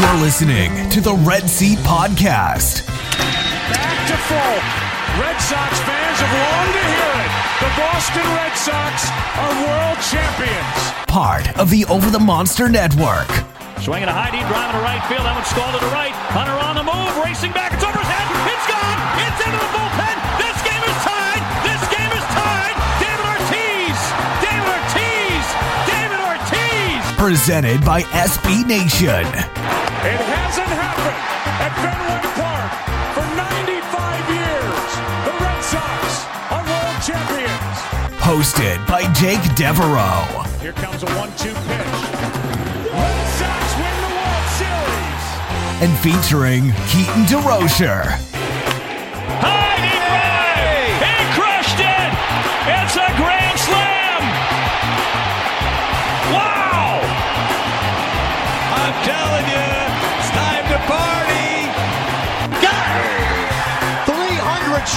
You're listening to the Red Seat Podcast. Back to full. Red Sox fans have longed to hear it. The Boston Red Sox are world champions. Part of the Over the Monster Network. Swinging a high deep drive to right field. That one stalled to the right. Hunter on the move, racing back. It's over his head. It's gone. It's into the bullpen. This game is tied. This game is tied. David Ortiz. David Ortiz. David Ortiz. Presented by SB Nation. It hasn't happened at Fenway Park for 95 years. The Red Sox are world champions. Hosted by Jake Devereaux. Here comes a one-two pitch. Red Sox win the World Series. And featuring Keaton DeRocher.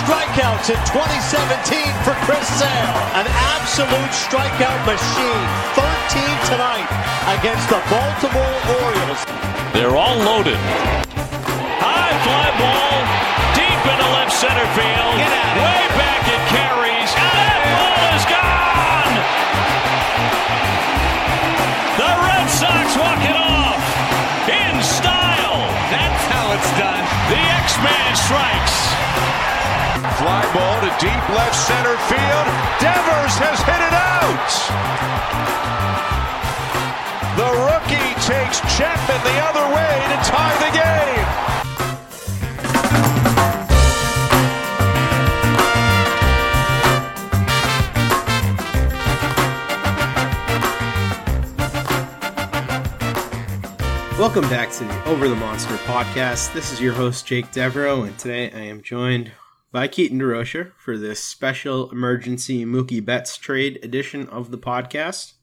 Strikeouts in 2017 for Chris Sale. An absolute strikeout machine. 13 tonight against the Baltimore Orioles. They're all loaded. High fly ball deep into left center field. Way back it carries. And that ball is gone. The Red Sox walk it off in style. That's how it's done. The X-Man strikes. Fly ball to deep left center field. Devers has hit it out. The rookie takes Chapman the other way to tie the game. Welcome back to the Over the Monster podcast. This is your host, Jake Devereaux, and today I am joined by Keaton DeRocher for this special emergency Mookie Betts trade edition of the podcast.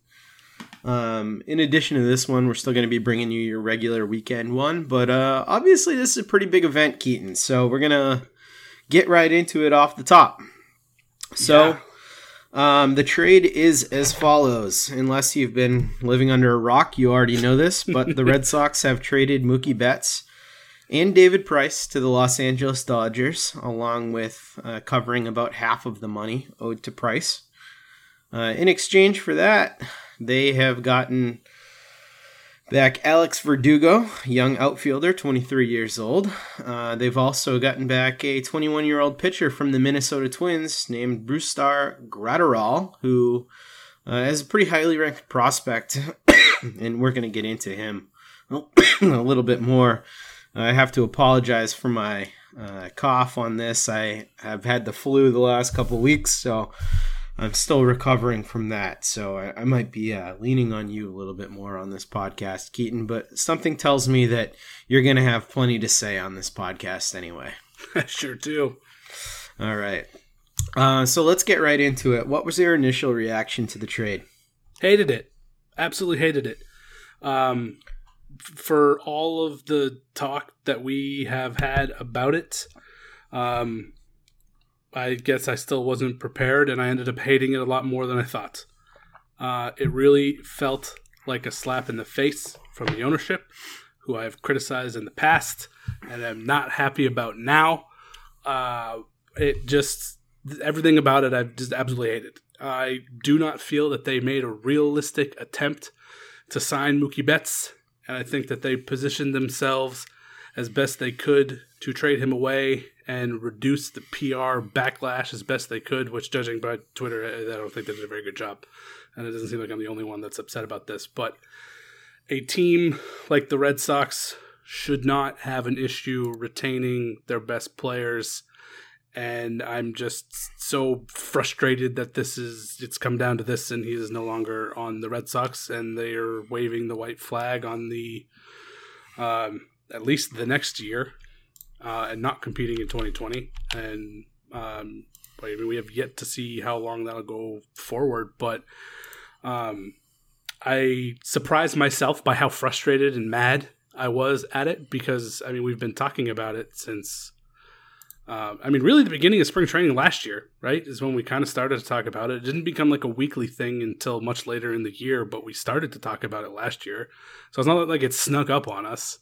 Um, in addition to this one, we're still going to be bringing you your regular weekend one, but uh, obviously, this is a pretty big event, Keaton, so we're going to get right into it off the top. So. Yeah. Um, the trade is as follows. Unless you've been living under a rock, you already know this, but the Red Sox have traded Mookie Betts and David Price to the Los Angeles Dodgers, along with uh, covering about half of the money owed to Price. Uh, in exchange for that, they have gotten Back Alex Verdugo, young outfielder, 23 years old. Uh, they've also gotten back a 21 year old pitcher from the Minnesota Twins named Brusdar Graterol, who uh, is a pretty highly ranked prospect, and we're going to get into him a little bit more. I have to apologize for my uh, cough on this. I have had the flu the last couple weeks, so I'm still recovering from that, so I, I might be uh, leaning on you a little bit more on this podcast, Keaton. But something tells me that you're going to have plenty to say on this podcast anyway. I sure do. All right. Uh, so let's get right into it. What was your initial reaction to the trade? Hated it. Absolutely hated it. Um, for all of the talk that we have had about it, um, I guess I still wasn't prepared, and I ended up hating it a lot more than I thought. Uh, it really felt like a slap in the face from the ownership, who I've criticized in the past and I'm not happy about now. Uh, it just everything about it I've just absolutely hated. I do not feel that they made a realistic attempt to sign Mookie Betts, and I think that they positioned themselves as best they could to trade him away and reduce the PR backlash as best they could, which, judging by Twitter, I don't think they did a very good job. And it doesn't seem like I'm the only one that's upset about this. But a team like the Red Sox should not have an issue retaining their best players. And I'm just so frustrated that this is, it's come down to this and he is no longer on the Red Sox and they are waving the white flag on the, um, at least the next year uh, and not competing in 2020. And um, I mean, we have yet to see how long that'll go forward. But um, I surprised myself by how frustrated and mad I was at it because I mean we've been talking about it since. Uh, I mean, really, the beginning of spring training last year, right, is when we kind of started to talk about it. It didn't become like a weekly thing until much later in the year, but we started to talk about it last year. So it's not like it snuck up on us.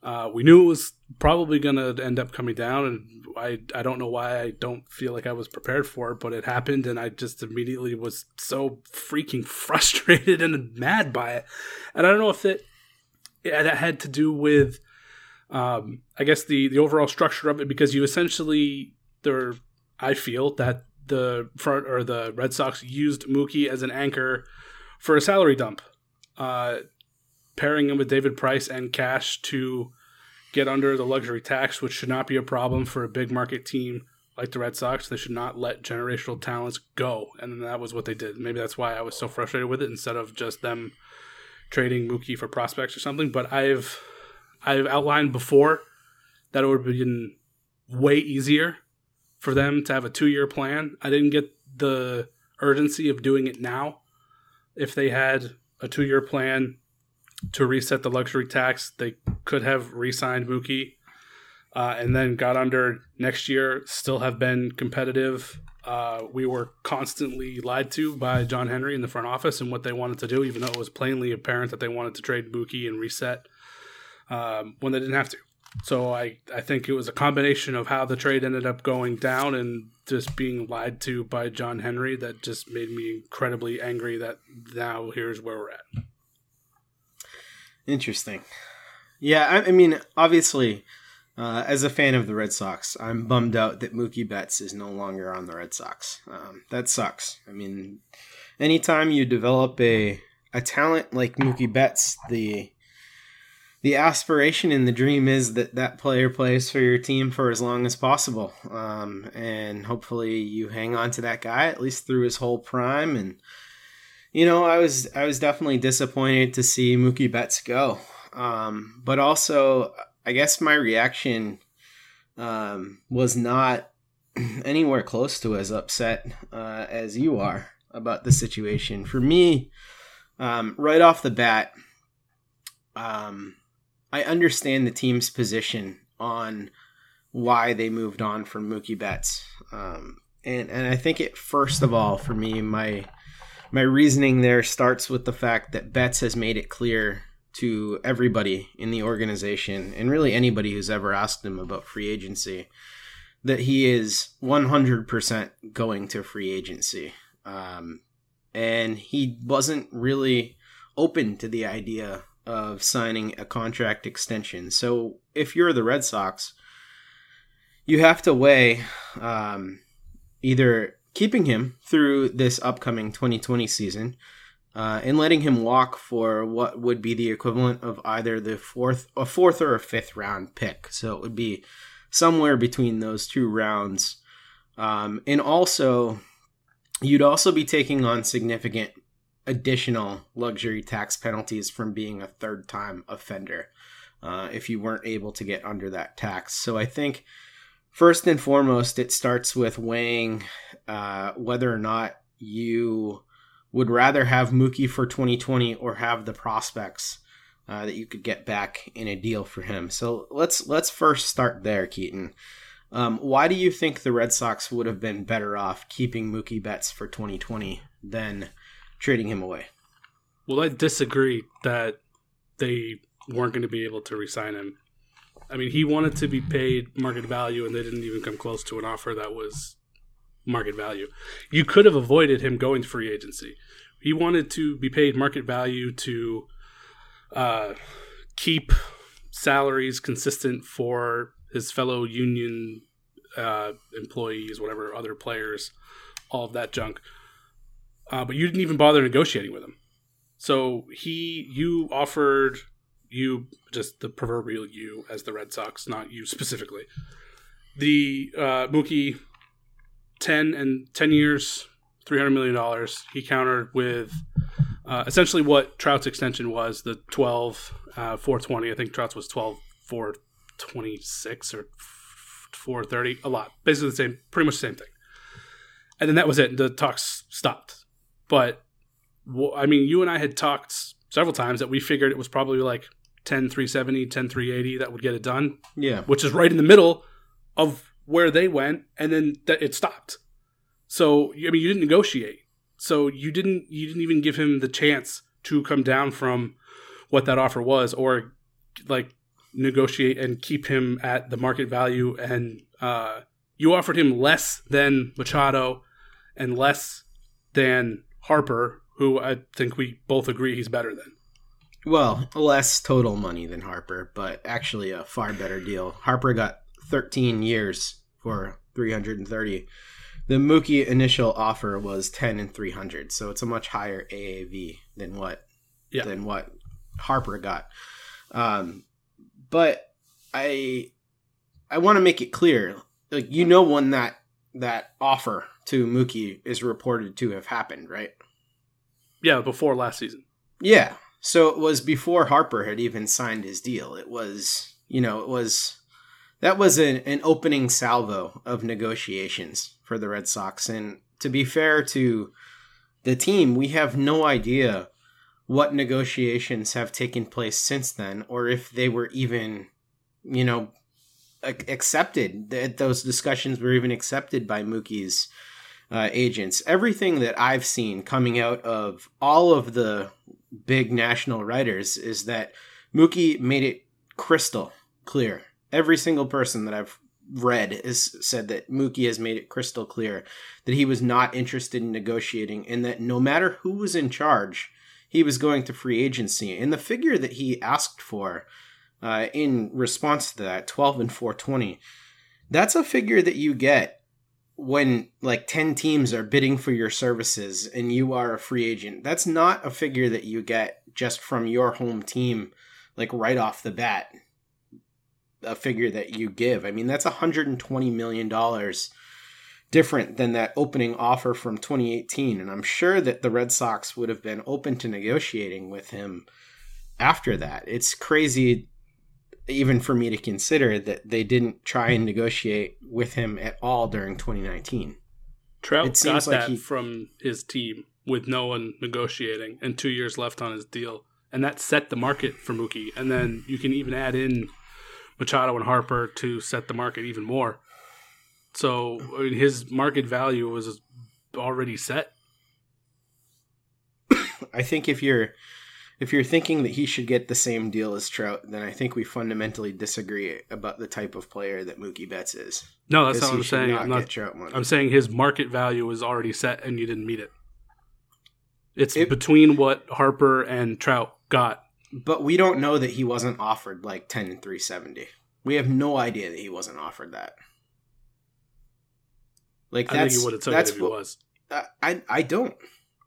Uh, we knew it was probably going to end up coming down, and I I don't know why I don't feel like I was prepared for it, but it happened, and I just immediately was so freaking frustrated and mad by it. And I don't know if it it had to do with, um, I guess the the overall structure of it, because you essentially there, I feel that the front or the Red Sox used Mookie as an anchor for a salary dump. Uh, pairing him with David Price and Cash to get under the luxury tax, which should not be a problem for a big market team like the Red Sox. They should not let generational talents go. And that was what they did. Maybe that's why I was so frustrated with it instead of just them trading Mookie for prospects or something. But I've I've outlined before that it would have been way easier for them to have a two year plan. I didn't get the urgency of doing it now. If they had a two year plan to reset the luxury tax. They could have re-signed Mookie, uh, and then got under next year. Still have been competitive. Uh, we were constantly lied to by John Henry in the front office and what they wanted to do, even though it was plainly apparent that they wanted to trade Mookie and reset um, when they didn't have to. So I, I think it was a combination of how the trade ended up going down and just being lied to by John Henry that just made me incredibly angry that now here's where we're at. Interesting. Yeah, I, I mean, obviously, uh, as a fan of the Red Sox, I'm bummed out that Mookie Betts is no longer on the Red Sox. Um, that sucks. I mean, anytime you develop a a talent like Mookie Betts, the the aspiration and the dream is that that player plays for your team for as long as possible, um, and hopefully you hang on to that guy at least through his whole prime. And you know, I was I was definitely disappointed to see Mookie Betts go, um, but also I guess my reaction um, was not anywhere close to as upset uh, as you are about the situation. For me, um, right off the bat, um, I understand the team's position on why they moved on from Mookie Betts. Um, and, and I think it, first of all, for me, my my reasoning there starts with the fact that Betts has made it clear to everybody in the organization and really anybody who's ever asked him about free agency that he is 100% going to free agency. Um, and he wasn't really open to the idea of signing a contract extension. So if you're the Red Sox, you have to weigh um, either keeping him through this upcoming 2020 season uh, and letting him walk for what would be the equivalent of either the fourth, a fourth or a fifth round pick. So it would be somewhere between those two rounds. Um, and also, you'd also be taking on significant additional luxury tax penalties from being a third time offender uh, if you weren't able to get under that tax. So I think first and foremost, it starts with weighing uh, whether or not you would rather have Mookie for 2020 or have the prospects uh, that you could get back in a deal for him. So let's let's first start there, Keaton. Um, why do you think the Red Sox would have been better off keeping Mookie Betts for 2020 than trading him away? Well, I disagree that they weren't going to be able to resign him. I mean, he wanted to be paid market value, and they didn't even come close to an offer that was market value. You could have avoided him going to free agency. He wanted to be paid market value to uh, keep salaries consistent for his fellow union uh, employees, whatever other players, all of that junk. Uh, but you didn't even bother negotiating with him. So he, you offered you just the proverbial you as the Red Sox, not you specifically. The uh, Mookie, ten and ten years, three hundred million dollars. He countered with uh, essentially what Trout's extension was the 12 uh, 420. I think Trout's was 12 426 or 430. A lot. Basically the same, pretty much the same thing. And then that was it. The talks stopped. But I mean, you and I had talked several times that we figured it was probably like 10 370, 10 380 that would get it done. Yeah. Which is right in the middle of where they went. And then th- it stopped. So, I mean, you didn't negotiate. So you didn't you didn't even give him the chance to come down from what that offer was or like negotiate and keep him at the market value and uh, you offered him less than Machado and less than Harper, who I think we both agree he's better than. Well, less total money than Harper, but actually a far better deal. Harper got 13 years for 330 the Mookie initial offer was 10 and 300, so it's a much higher AAV than what yeah. than what Harper got. Um, but I I want to make it clear, like you know when that that offer to Mookie is reported to have happened, right? Yeah, before last season. Yeah. So it was before Harper had even signed his deal. It was, you know, it was that was an, an opening salvo of negotiations for the Red Sox. And to be fair to the team, we have no idea what negotiations have taken place since then, or if they were even, you know, accepted. That those discussions were even accepted by Mookie's uh, agents. Everything that I've seen coming out of all of the big national writers is that Mookie made it crystal clear. Every single person that I've read has said that Mookie has made it crystal clear that he was not interested in negotiating and that no matter who was in charge, he was going to free agency. And the figure that he asked for uh, in response to that, 12 and 420, that's a figure that you get when like 10 teams are bidding for your services and you are a free agent. That's not a figure that you get just from your home team, like right off the bat a figure that you give. I mean, that's 120 million dollars different than that opening offer from 2018 and I'm sure that the Red Sox would have been open to negotiating with him after that. It's crazy even for me to consider that they didn't try and negotiate with him at all during 2019. Trout it got like that he... from his team with no one negotiating and 2 years left on his deal and that set the market for Mookie and then you can even add in Machado and Harper to set the market even more. So I mean, his market value was already set. I think if you're if you're thinking that he should get the same deal as Trout, then I think we fundamentally disagree about the type of player that Mookie Betts is. No, that's not what I'm saying. Not I'm not. I'm saying his market value was already set, and you didn't meet it. It's it, between what Harper and Trout got but we don't know that he wasn't offered like 10 and 370. We have no idea that he wasn't offered that. Like I that's think he would have took that's it if he what- was. I, I I don't.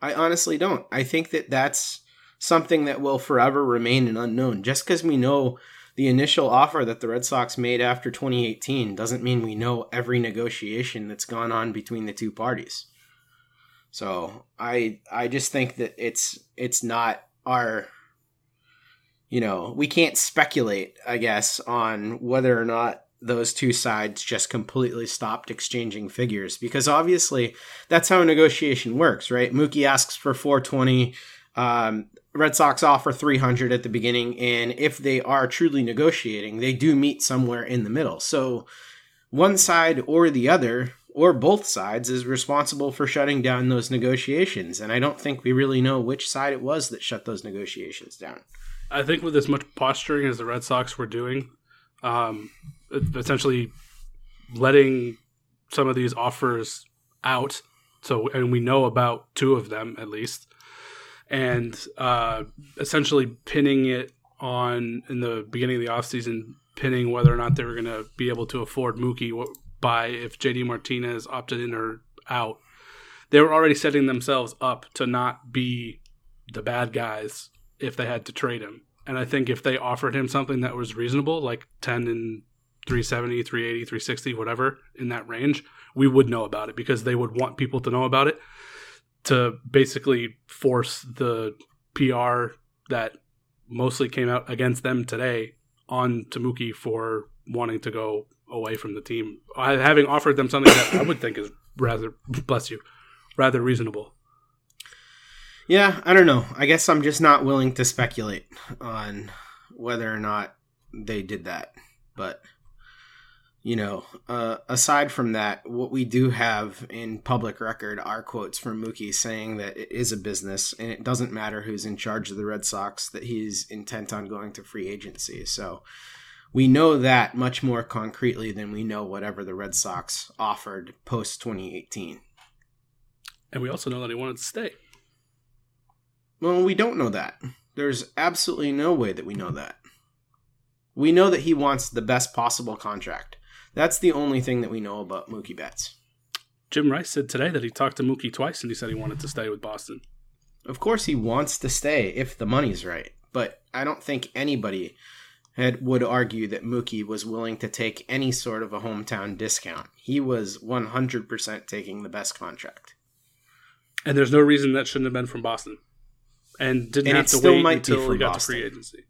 I honestly don't. I think that that's something that will forever remain an unknown. Just because we know the initial offer that the Red Sox made after 2018 doesn't mean we know every negotiation that's gone on between the two parties. So I I just think that it's it's not our you know, we can't speculate, I guess, on whether or not those two sides just completely stopped exchanging figures because obviously that's how a negotiation works, right? Mookie asks for 420, um, Red Sox offer 300 at the beginning, and if they are truly negotiating, they do meet somewhere in the middle. So one side or the other or both sides is responsible for shutting down those negotiations, and I don't think we really know which side it was that shut those negotiations down. I think with as much posturing as the Red Sox were doing, um, essentially letting some of these offers out. So, and we know about two of them at least, and uh, essentially pinning it on in the beginning of the offseason, pinning whether or not they were going to be able to afford Mookie by if JD Martinez opted in or out. They were already setting themselves up to not be the bad guys if they had to trade him. And I think if they offered him something that was reasonable, like 10 and 370, 380, 360, whatever in that range, we would know about it because they would want people to know about it to basically force the PR that mostly came out against them today on to Mookie for wanting to go away from the team. Uh, having offered them something that I would think is rather, bless you, rather reasonable. Yeah, I don't know. I guess I'm just not willing to speculate on whether or not they did that. But, you know, uh, aside from that, what we do have in public record are quotes from Mookie saying that it is a business and it doesn't matter who's in charge of the Red Sox, that he's intent on going to free agency. So we know that much more concretely than we know whatever the Red Sox offered post 2018. And we also know that he wanted to stay. Well, we don't know that. There's absolutely no way that we know that. We know that he wants the best possible contract. That's the only thing that we know about Mookie Betts. Jim Rice said today that he talked to Mookie twice and he said he wanted to stay with Boston. Of course, he wants to stay if the money's right, but I don't think anybody had, would argue that Mookie was willing to take any sort of a hometown discount. He was 100% taking the best contract. And there's no reason that shouldn't have been from Boston. And didn't And have to wait until he got Boston. to free agency.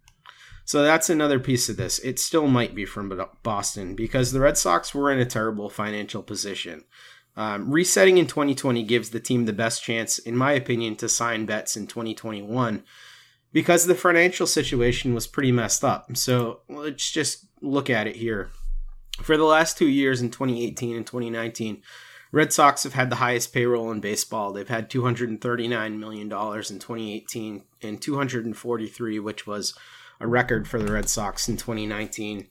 So that's another piece of this. It still might be from Boston because the Red Sox were in a terrible financial position. Um, resetting in 2020 gives the team the best chance, in my opinion, to sign Betts in 2021 because the financial situation was pretty messed up. So let's just look at it here. For the last two years in 2018 and 2019, Red Sox have had the highest payroll in baseball. They've had 239 million dollars in 2018 and 243, which was a record for the Red Sox in 2019.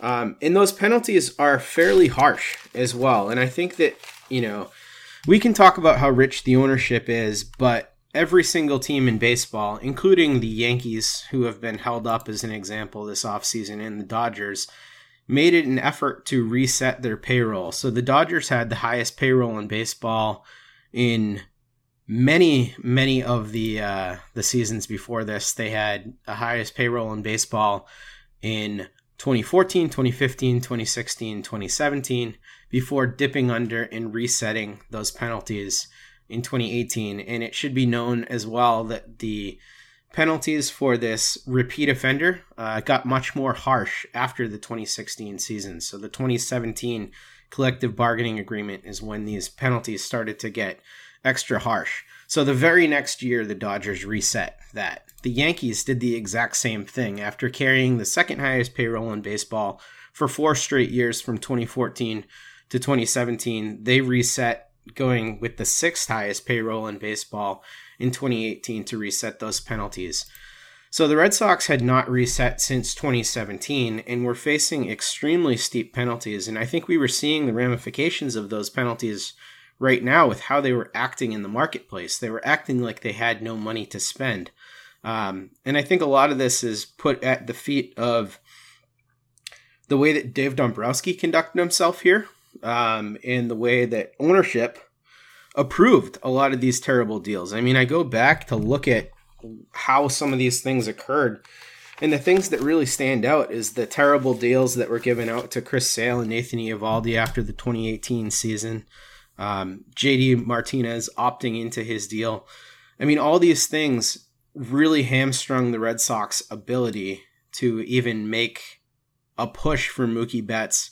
Um, and those penalties are fairly harsh as well. And I think that, you know, we can talk about how rich the ownership is, but every single team in baseball, including the Yankees, who have been held up as an example this offseason, and the Dodgers, made it an effort to reset their payroll. So the Dodgers had the highest payroll in baseball in many many of the uh, the seasons before this. They had the highest payroll in baseball in 2014, 2015, 2016, 2017 before dipping under and resetting those penalties in 2018. And it should be known as well that the penalties for this repeat offender uh, got much more harsh after the 2016 season. So the 2017 collective bargaining agreement is when these penalties started to get extra harsh. So the very next year, the Dodgers reset that. The Yankees did the exact same thing after carrying the second highest payroll in baseball for four straight years from 2014 to 2017. They reset going with the sixth highest payroll in baseball in 2018 to reset those penalties. So the Red Sox had not reset since 2017 and were facing extremely steep penalties. And I think we were seeing the ramifications of those penalties right now with how they were acting in the marketplace. They were acting like they had no money to spend. Um, and I think a lot of this is put at the feet of the way that Dave Dombrowski conducted himself here, um, and the way that ownership approved a lot of these terrible deals. I mean, I go back to look at how some of these things occurred. And the things that really stand out is the terrible deals that were given out to Chris Sale and Nathan Eovaldi after the 2018 season. Um, JD Martinez opting into his deal. I mean, all these things really hamstrung the Red Sox ability to even make a push for Mookie Betts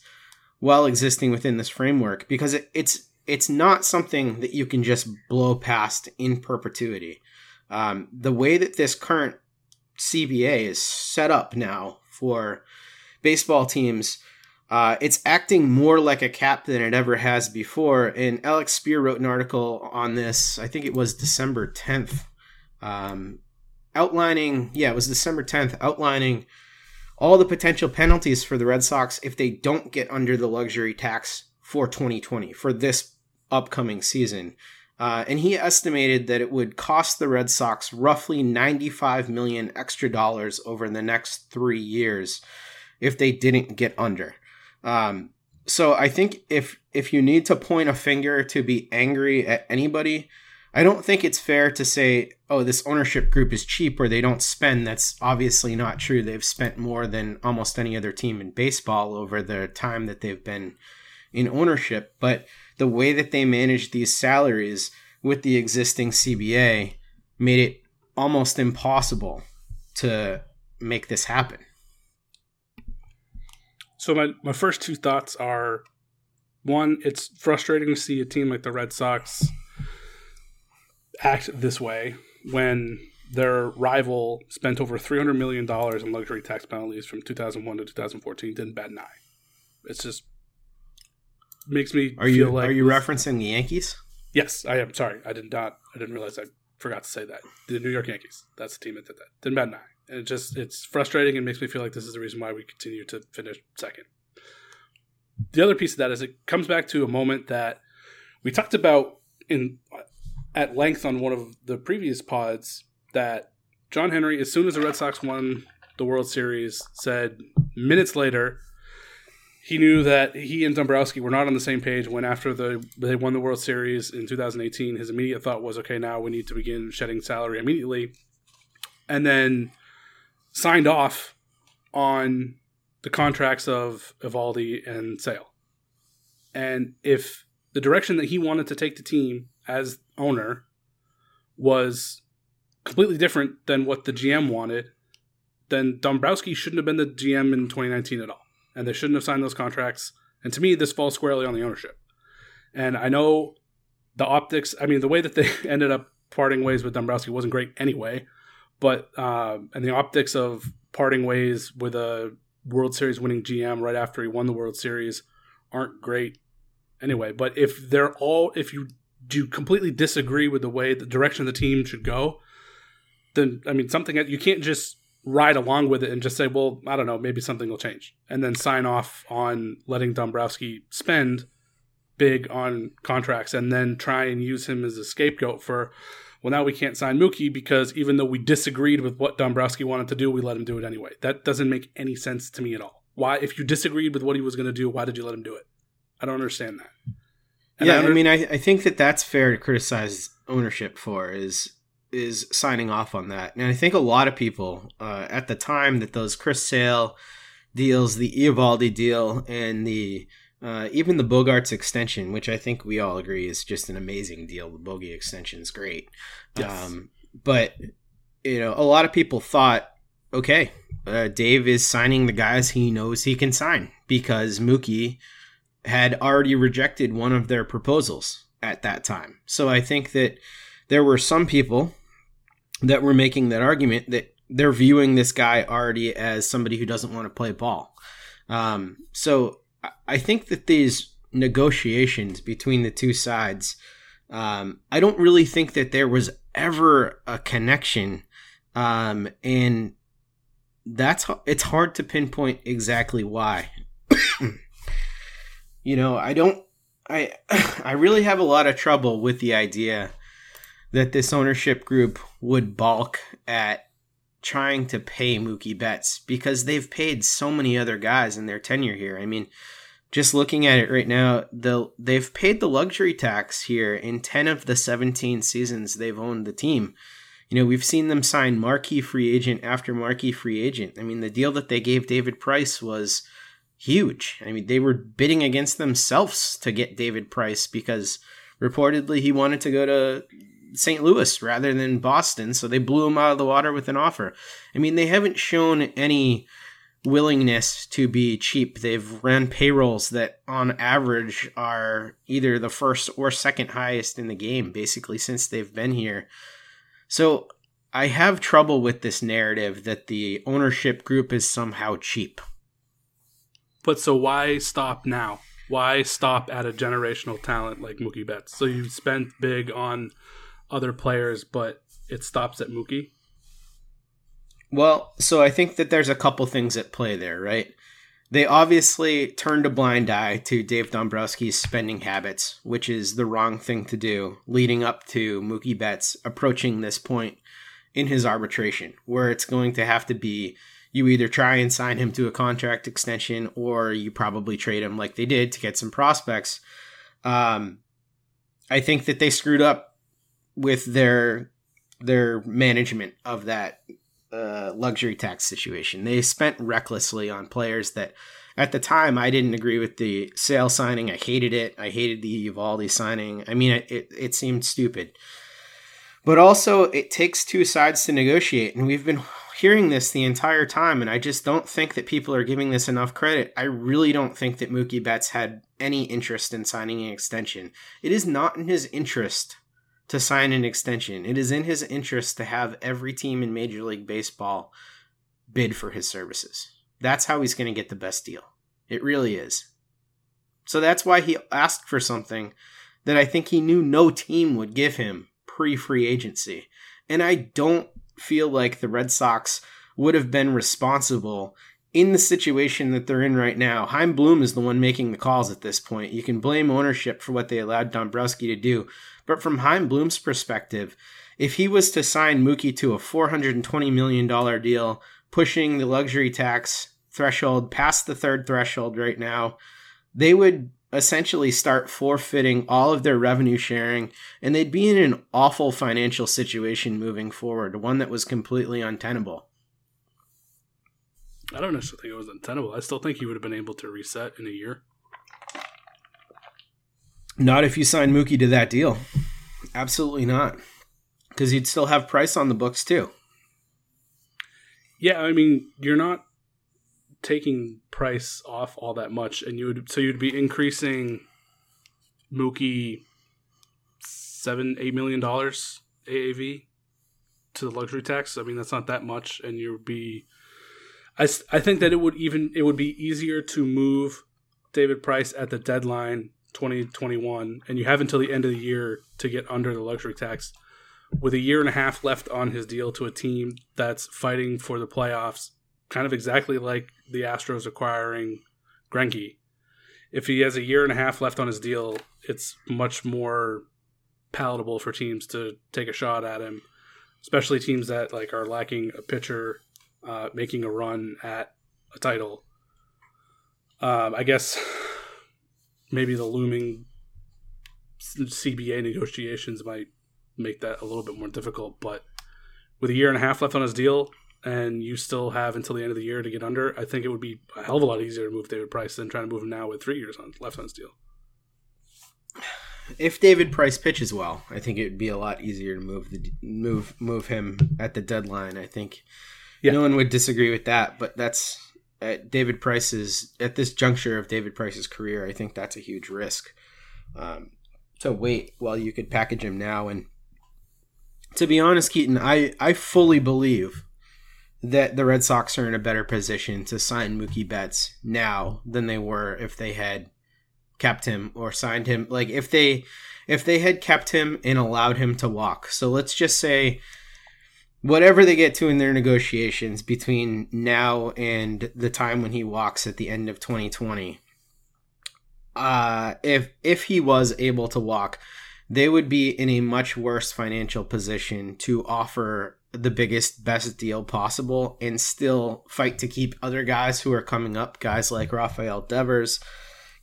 while existing within this framework because it, it's it's not something that you can just blow past in perpetuity. Um, the way that this current CBA is set up now for baseball teams, uh, it's acting more like a cap than it ever has before. And Alex Speier wrote an article on this, I think it was December 10th, um, outlining, yeah, it was December 10th, outlining all the potential penalties for the Red Sox if they don't get under the luxury tax for 2020, for this upcoming season. Uh, and he estimated that it would cost the Red Sox roughly 95 million extra dollars over the next three years if they didn't get under. Um, so I think if if you need to point a finger to be angry at anybody, I don't think it's fair to say, oh, this ownership group is cheap or they don't spend. That's obviously not true. They've spent more than almost any other team in baseball over the time that they've been in ownership. But the way that they manage these salaries with the existing CBA made it almost impossible to make this happen. So my, my first two thoughts are one, it's frustrating to see a team like the Red Sox act this way when their rival spent over $300 million in luxury tax penalties from 2001 to 2014 didn't bat an eye. It's just makes me are you like are you referencing the Yankees? Yes, I am. Sorry, I did not. I didn't realize I forgot to say that. The New York Yankees. That's the team that did that. Didn't bat an eye. And it just it's frustrating and makes me feel like this is the reason why we continue to finish second. The other piece of that is it comes back to a moment that we talked about in at length on one of the previous pods that John Henry, as soon as the Red Sox won the World Series, said minutes later he knew that he and Dombrowski were not on the same page when after the they won the World Series in 2018 his immediate thought was okay now we need to begin shedding salary immediately and then signed off on the contracts of Eovaldi and Sale and if the direction that he wanted to take the team as owner was completely different than what the GM wanted then Dombrowski shouldn't have been the GM in 2019 at all and they shouldn't have signed those contracts. And to me, this falls squarely on the ownership. And I know the optics. I mean, the way that they ended up parting ways with Dombrowski wasn't great anyway. But uh, and the optics of parting ways with a World Series winning GM right after he won the World Series aren't great anyway. But if they're all, if you do completely disagree with the way the direction of the team should go, then I mean something you can't just ride along with it and just say, well, I don't know, maybe something will change, and then sign off on letting Dombrowski spend big on contracts, and then try and use him as a scapegoat for, well, now we can't sign Mookie because even though we disagreed with what Dombrowski wanted to do, we let him do it anyway. That doesn't make any sense to me at all. Why, if you disagreed with what he was going to do, why did you let him do it? I don't understand that. And yeah, I, under- I mean, I, I think that that's fair to criticize ownership for is is signing off on that. And I think a lot of people uh, at the time that those Chris Sale deals, the Eovaldi deal, and the uh, even the Bogaerts extension, which I think we all agree is just an amazing deal. The Bogey extension is great. Yes. Um, but you know, a lot of people thought, okay, uh, Dave is signing the guys he knows he can sign because Mookie had already rejected one of their proposals at that time. So I think that there were some people that were making that argument that they're viewing this guy already as somebody who doesn't want to play ball. Um, so I think that these negotiations between the two sides, um, I don't really think that there was ever a connection, um, and that's it's hard to pinpoint exactly why. you know, I don't. I I really have a lot of trouble with the idea that this ownership group would balk at trying to pay Mookie Betts because they've paid so many other guys in their tenure here. I mean, just looking at it right now, the they've paid the luxury tax here in 10 of the 17 seasons they've owned the team. You know, we've seen them sign marquee free agent after marquee free agent. I mean, the deal that they gave David Price was huge. I mean, they were bidding against themselves to get David Price because reportedly he wanted to go to St. Louis rather than Boston, so they blew him out of the water with an offer. I mean, they haven't shown any willingness to be cheap. They've ran payrolls that on average are either the first or second highest in the game basically since they've been here. So, I have trouble with this narrative that the ownership group is somehow cheap. But so why stop now? Why stop at a generational talent like Mookie Betts? So you spent big on other players, but it stops at Mookie. Well, so I think that there's a couple things at play there, right? They obviously turned a blind eye to Dave Dombrowski's spending habits, which is the wrong thing to do, leading up to Mookie Betts approaching this point in his arbitration, where it's going to have to be you either try and sign him to a contract extension or you probably trade him like they did to get some prospects. Um, I think that they screwed up with their their management of that uh, luxury tax situation. They spent recklessly on players that at the time I didn't agree with the Sale signing. I hated it. I hated the Eovaldi signing. I mean, it, it seemed stupid. But also, it takes two sides to negotiate, and we've been hearing this the entire time, and I just don't think that people are giving this enough credit. I really don't think that Mookie Betts had any interest in signing an extension. It is not in his interest to sign an extension. It is in his interest to have every team in Major League Baseball bid for his services. That's how he's going to get the best deal. It really is. So that's why he asked for something that I think he knew no team would give him pre free agency. And I don't feel like the Red Sox would have been responsible in the situation that they're in right now. Chaim Bloom is the one making the calls at this point. You can blame ownership for what they allowed Dombrowski to do, but from Chaim Bloom's perspective, if he was to sign Mookie to a $420 million deal, pushing the luxury tax threshold past the third threshold right now, they would essentially start forfeiting all of their revenue sharing and they'd be in an awful financial situation moving forward, one that was completely untenable. I don't necessarily think it was untenable. I still think he would have been able to reset in a year. Not if you sign Mookie to that deal. Absolutely not. Because you'd still have Price on the books too. Yeah, I mean, you're not taking Price off all that much, and you would so you'd be increasing Mookie seven, eight million dollars AAV to the luxury tax. I mean, that's not that much, and you'd be. I, I think that it would even it would be easier to move David Price at the deadline 2021 and you have until the end of the year to get under the luxury tax with a year and a half left on his deal to a team that's fighting for the playoffs kind of exactly like the Astros acquiring Greinke. If he has a year and a half left on his deal, it's much more palatable for teams to take a shot at him, especially teams that like are lacking a pitcher uh, making a run at a title. Um, I guess maybe the looming CBA negotiations might make that a little bit more difficult. But with a year and a half left on his deal, and you still have until the end of the year to get under, I think it would be a hell of a lot easier to move David Price than trying to move him now with three years on left on his deal. If David Price pitches well, I think it would be a lot easier to move the move move him at the deadline. I think yeah. no one would disagree with that, but that's at David Price's at this juncture of David Price's career, I think that's a huge risk um, to wait while you could package him now. And to be honest, Keaton, I I fully believe that the Red Sox are in a better position to sign Mookie Betts now than they were if they had kept him or signed him. Like if they if they had kept him and allowed him to walk. So let's just say whatever they get to in their negotiations between now and the time when he walks at the end of 2020 uh if if he was able to walk they would be in a much worse financial position to offer the biggest, best deal possible and still fight to keep other guys who are coming up, guys like Rafael Devers,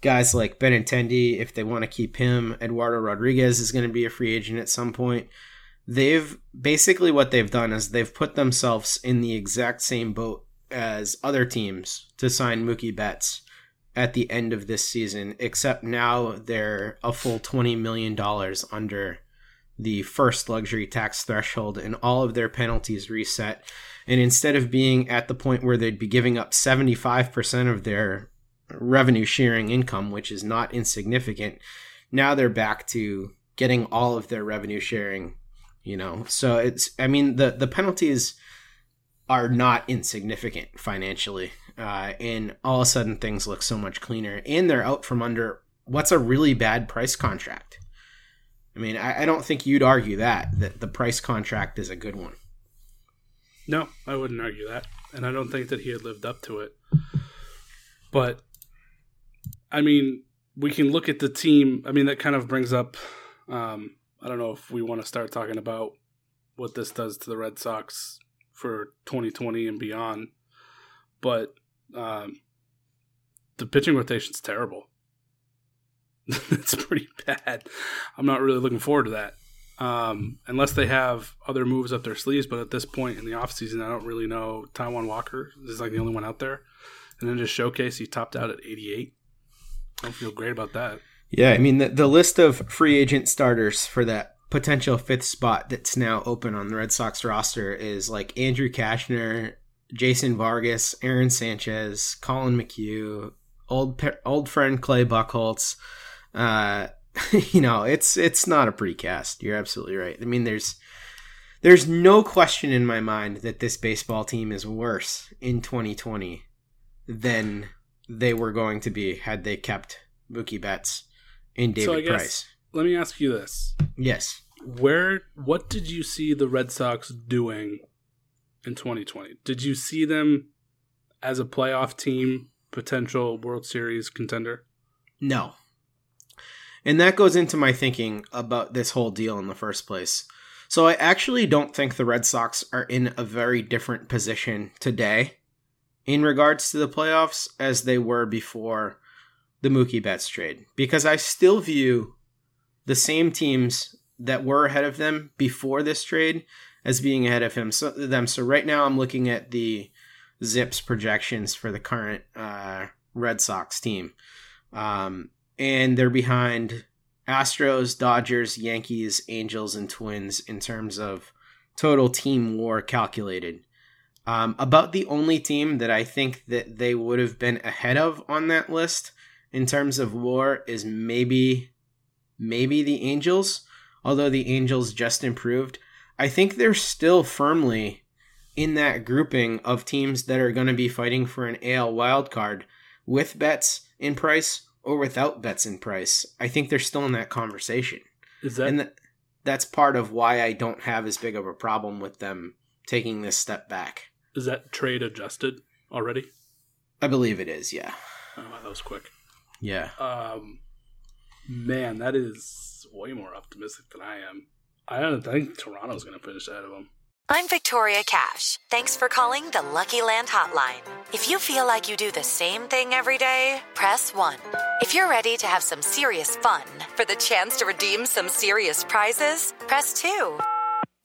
guys like Benintendi, if they want to keep him. Eduardo Rodriguez is going to be a free agent at some point. They've basically what they've done is they've put themselves in the exact same boat as other teams to sign Mookie Betts at the end of this season, except now they're a full $20 million under the first luxury tax threshold and all of their penalties reset. And instead of being at the point where they'd be giving up 75% of their revenue sharing income, which is not insignificant, now they're back to getting all of their revenue sharing, you know. So it's I mean the the penalties are not insignificant financially. Uh, and all of a sudden things look so much cleaner. And they're out from under what's a really bad Price contract. I mean, I, I don't think you'd argue that, that the Price contract is a good one. No, I wouldn't argue that. And I don't think that he had lived up to it. But, I mean, we can look at the team. I mean, that kind of brings up. Um, I don't know if we want to start talking about what this does to the Red Sox for 2020 and beyond. But um, the pitching rotation's terrible. it's pretty bad. I'm not really looking forward to that. Um, unless they have other moves up their sleeves, but at this point in the offseason, I don't really know. Taijuan Walker is like the only one out there. And then just showcase, he topped out at 88. I don't feel great about that. Yeah, I mean, the, the list of free agent starters for that potential fifth spot that's now open on the Red Sox roster is like Andrew Cashner, Jason Vargas, Aaron Sanchez, Colin McHugh, old old friend Clay Buchholz. Uh, you know, it's it's not a pretty cast. You're absolutely right. I mean, there's there's no question in my mind that this baseball team is worse in 2020 than they were going to be had they kept Mookie Betts and David so guess, Price. Let me ask you this. Yes. Where what did you see the Red Sox doing in 2020? Did you see them as a playoff team, potential World Series contender? No. And that goes into my thinking about this whole deal in the first place. So I actually don't think the Red Sox are in a very different position today in regards to the playoffs as they were before the Mookie Betts trade because I still view the same teams that were ahead of them before this trade as being ahead of him so them. So right now I'm looking at the ZiPS projections for the current uh, Red Sox team, um, and they're behind Astros, Dodgers, Yankees, Angels, and Twins in terms of total team WAR calculated. Um, about the only team that I think that they would have been ahead of on that list in terms of WAR is maybe maybe the Angels, although the Angels just improved. I think they're still firmly in that grouping of teams that are going to be fighting for an AL wildcard with Betts in Price or without Betts in Price. I think they're still in that conversation. Is that and th- that's part of why I don't have as big of a problem with them taking this step back. Is that trade adjusted already? I believe it is, yeah. Oh, that was quick. Yeah. Um man, that is way more optimistic than I am. I don't think Toronto's going to finish ahead of them. I'm Victoria Cash. Thanks for calling the Lucky Land Hotline. If you feel like you do the same thing every day, press 1. If you're ready to have some serious fun for the chance to redeem some serious prizes, press 2.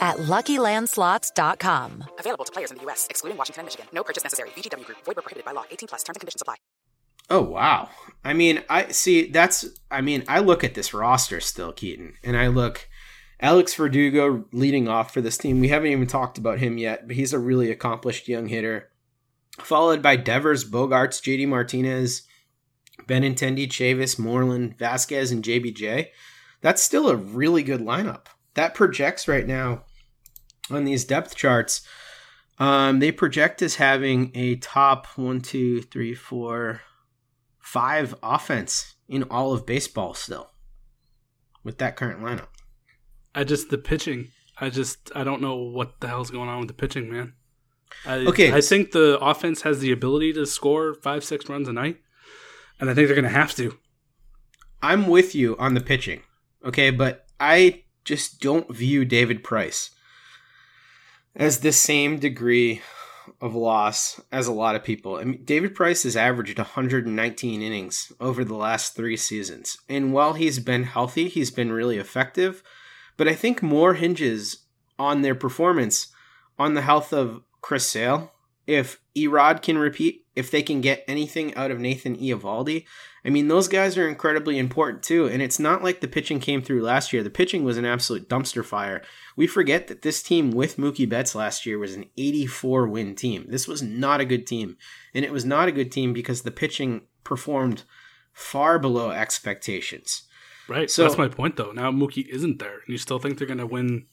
at LuckyLandSlots.com. Available to players in the U.S., excluding Washington and Michigan. No purchase necessary. VGW Group. Void were prohibited by law. 18 plus. Terms and conditions apply. Oh, wow. I mean, I see, that's, I mean, I look at this roster still, Keaton, and I look Alex Verdugo leading off for this team. We haven't even talked about him yet, but he's a really accomplished young hitter. Followed by Devers, Bogaerts, JD Martinez, Benintendi, Chavis, Moreland, Vazquez, and JBJ. That's still a really good lineup. That projects right now on these depth charts. Um, they project as having a top one, two, three, four, five offense in all of baseball still with that current lineup. I just the pitching. I just I don't know what the hell's going on with the pitching, man. I, Okay. I think the offense has the ability to score five, six runs a night, and I think they're going to have to. I'm with you on the pitching, okay, but I just don't view David Price as the same degree of loss as a lot of people. I mean, David Price has averaged 119 innings over the last three seasons, and while he's been healthy, he's been really effective. But I think more hinges on their performance on the health of Chris Sale. If E-Rod can repeat, if they can get anything out of Nathan Eovaldi, I mean, those guys are incredibly important too. And it's not like the pitching came through last year. The pitching was an absolute dumpster fire. We forget that this team with Mookie Betts last year was an 84 win team. This was not a good team. And it was not a good team because the pitching performed far below expectations. Right. So- that's my point, though. Now Mookie isn't there, and you still think they're going to win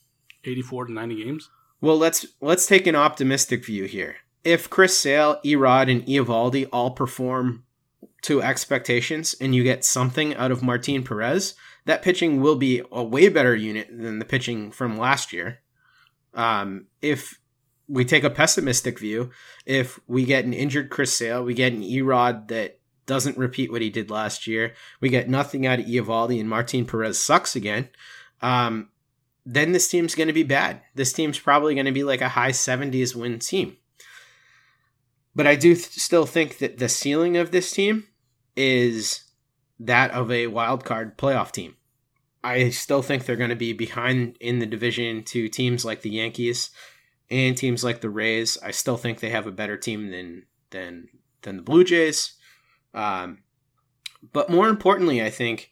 eighty-four to ninety games? Well, let's let's take an optimistic view here. If Chris Sale, E-Rod, and Eovaldi all perform to expectations, and you get something out of Martin Perez, that pitching will be a way better unit than the pitching from last year. Um, if we take a pessimistic view, if we get an injured Chris Sale, we get an E-Rod that doesn't repeat what he did last year, we get nothing out of Eovaldi, and Martin Perez sucks again. Um, then this team's going to be bad. This team's probably going to be like a high 70s win team. But I do th- still think that the ceiling of this team is that of a wild card playoff team. I still think they're going to be behind in the division to teams like the Yankees and teams like the Rays. I still think they have a better team than than than the Blue Jays. Um, but more importantly, I think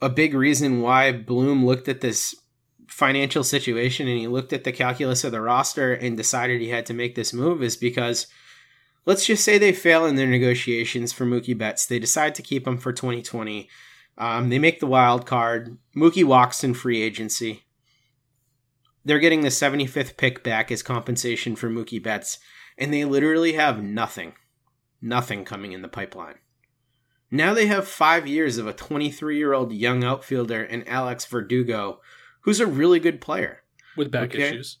a big reason why Bloom looked at this financial situation and he looked at the calculus of the roster and decided he had to make this move is because let's just say they fail in their negotiations for Mookie Betts. They decide to keep him for 2020. Um, they make the wild card. Mookie walks in free agency. They're getting the 75th pick back as compensation for Mookie Betts, and they literally have nothing, nothing coming in the pipeline. Now they have five years of a 23 year old young outfielder in Alex Verdugo, who's a really good player. With back Okay. issues.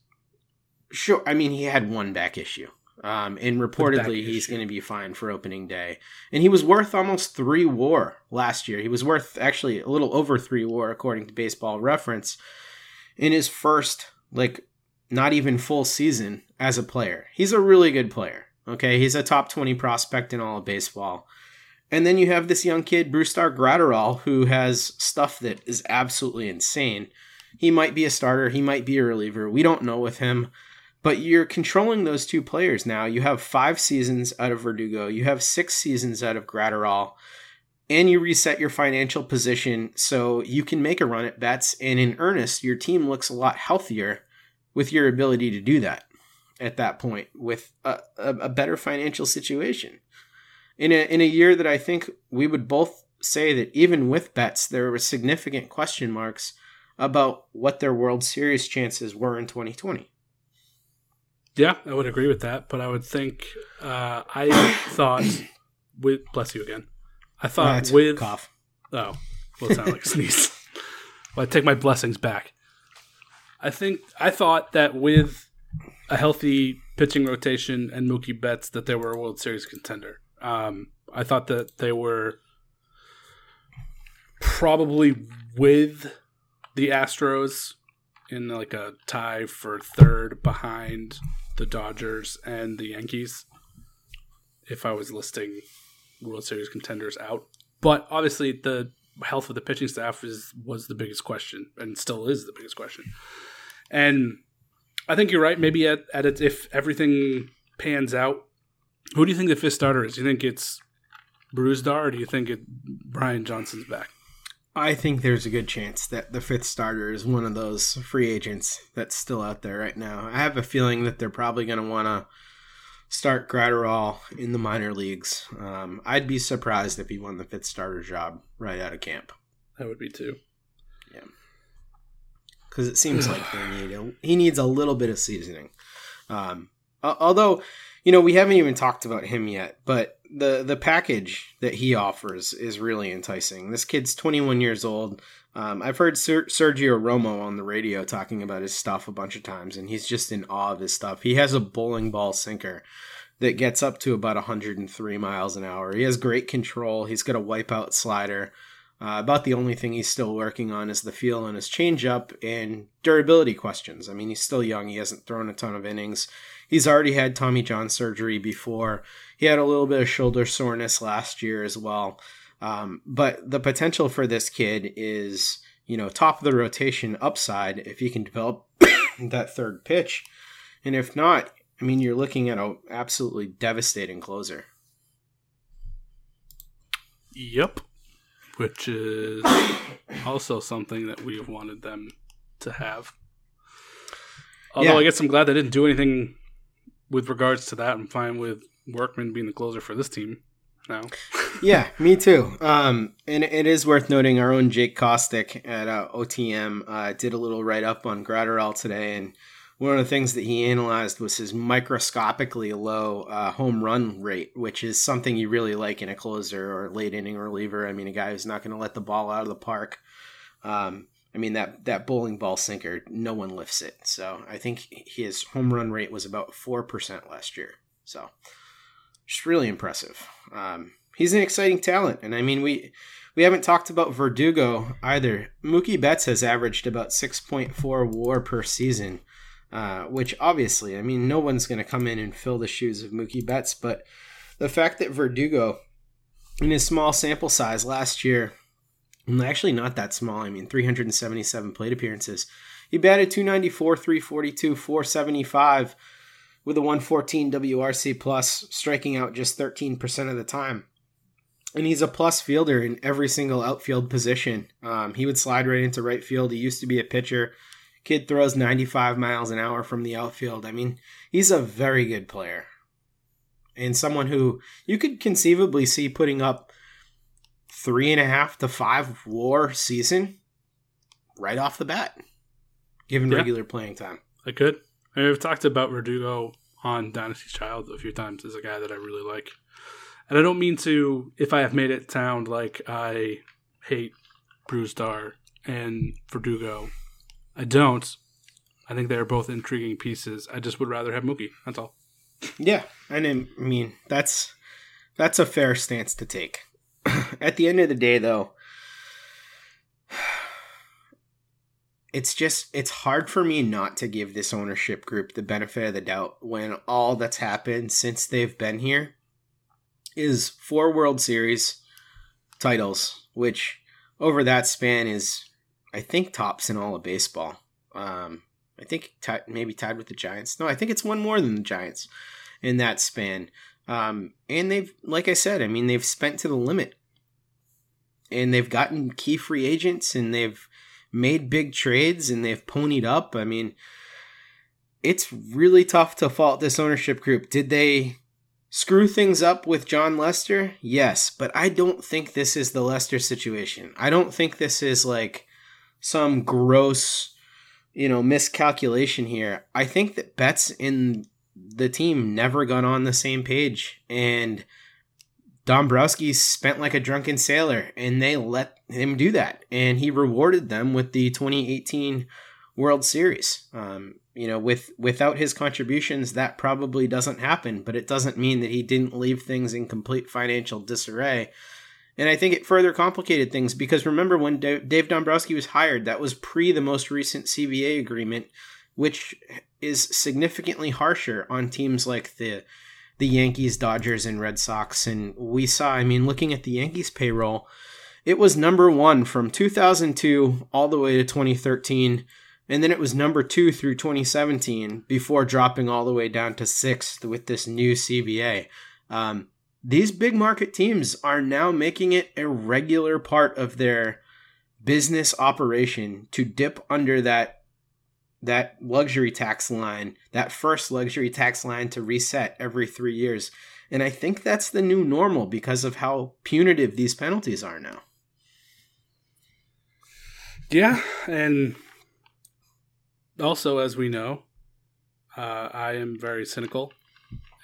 Sure. I mean, he had one back issue. Um, and reportedly, he's going to be fine for opening day. And he was worth almost three war last year. He was worth actually a little over three war, according to baseball reference, in his first, like, not even full season as a player. He's a really good player. Okay. He's a top 20 prospect in all of baseball. And then you have this young kid, Brusdar Graterol, who has stuff that is absolutely insane. He might be a starter, he might be a reliever. We don't know with him. But you're controlling those two players now. You have five seasons out of Verdugo, you have six seasons out of Graterol, and you reset your financial position so you can make a run at Betts. And in earnest, your team looks a lot healthier with your ability to do that at that point with a, a, a better financial situation. In a, in a year that I think we would both say that even with Betts, there were significant question marks about what their World Series chances were in 2020. Yeah, I would agree with that, but I would think uh, I thought with bless you again. I thought a with cough. Oh, well, it sounded like a sneeze. Well, I take my blessings back. I think I thought that with a healthy pitching rotation and Mookie Betts, that they were a World Series contender. Um, I thought that they were probably with the Astros in like a tie for third behind the Dodgers and the Yankees. If I was listing World Series contenders out, but obviously the health of the pitching staff is was the biggest question and still is the biggest question. And I think you're right. Maybe at, at it, if everything pans out, who do you think the fifth starter is? Do you think it's Brusdar or do you think it Brian Johnson's back? I think there's a good chance that the fifth starter is one of those free agents that's still out there right now. I have a feeling that they're probably going to want to start Graterol in the minor leagues. Um, I'd be surprised if he won the fifth starter job right out of camp. That would be too. Yeah, because it seems like they need a, he needs a little bit of seasoning. Um, although, you know, we haven't even talked about him yet, but the the package that he offers is really enticing. This kid's 21 years old. Um, I've heard Ser- Sergio Romo on the radio talking about his stuff a bunch of times, and he's just in awe of his stuff. He has a bowling ball sinker that gets up to about 103 miles an hour. He has great control. He's got a wipeout slider. Uh, about the only thing he's still working on is the feel on his changeup and durability questions. I mean, he's still young. He hasn't thrown a ton of innings. He's already had Tommy John surgery before. He had a little bit of shoulder soreness last year as well. Um, but the potential for this kid is, you know, top of the rotation upside if he can develop that third pitch. And if not, I mean, you're looking at an absolutely devastating closer. Yep. Which is also something that we have wanted them to have. Although Yeah. I guess I'm glad they didn't do anything with regards to that. I'm fine with Workman being the closer for this team now. yeah, me too. Um, and it is worth noting our own Jake Kostick at uh, OTM uh, did a little write up on Graterol today, and one of the things that he analyzed was his microscopically low uh, home run rate, which is something you really like in a closer or late inning reliever. I mean, a guy who's not going to let the ball out of the park. Um, I mean that that bowling ball sinker, no one lifts it. So I think his home run rate was about four percent last year. So just really impressive. Um, he's an exciting talent, and I mean we we haven't talked about Verdugo either. Mookie Betts has averaged about six point four WAR per season, uh, which obviously, I mean, no one's going to come in and fill the shoes of Mookie Betts, but the fact that Verdugo, in his small sample size last year, actually not that small. I mean, 377 plate appearances. He batted 294, 342, 475 with a 114 WRC plus, striking out just 13% of the time. And he's a plus fielder in every single outfield position. Um, he would slide right into right field. He used to be a pitcher. Kid throws 95 miles an hour from the outfield. I mean, he's a very good player. And someone who you could conceivably see putting up three and a half to five war season right off the bat, given Yeah. regular playing time. I could. I mean, we've talked about Verdugo on Dynasty's Child a few times as a guy that I really like. And I don't mean to, if I have made it sound like I hate Brusdar and Verdugo. I don't. I think they're both intriguing pieces. I just would rather have Mookie. That's all. Yeah, and I mean that's that's a fair stance to take. At the end of the day, though, it's just it's hard for me not to give this ownership group the benefit of the doubt when all that's happened since they've been here is four World Series titles, which over that span is I think tops in all of baseball. Um, I think ti maybe tied with the Giants. No, I think it's one more than the Giants in that span. Um, and they've, like I said, I mean, they've spent to the limit, and they've gotten key free agents, and they've made big trades, and they've ponied up. I mean, it's really tough to fault this ownership group. Did they screw things up with Jon Lester? Yes, but I don't think this is the Lester situation. I don't think this is like some gross, you know, miscalculation here. I think that Betts and the team never got on the same page, and Dombrowski spent like a drunken sailor, and they let him do that, and he rewarded them with the 2018 World Series. Um, you know, with without his contributions, that probably doesn't happen, but it doesn't mean that he didn't leave things in complete financial disarray. And I think it further complicated things because remember when Dave Dombrowski was hired, that was pre the most recent CBA agreement, which is significantly harsher on teams like the the Yankees, Dodgers, and Red Sox. And we saw, I mean, looking at the Yankees payroll, it was number one from 2002 all the way to 2013. And then it was number two through 2017 before dropping all the way down to sixth with this new CBA. Um, these big market teams are now making it a regular part of their business operation to dip under that that luxury tax line, that first luxury tax line to reset every 3 years. And I think that's the new normal because of how punitive these penalties are now. Yeah, and also as we know, uh, I am very cynical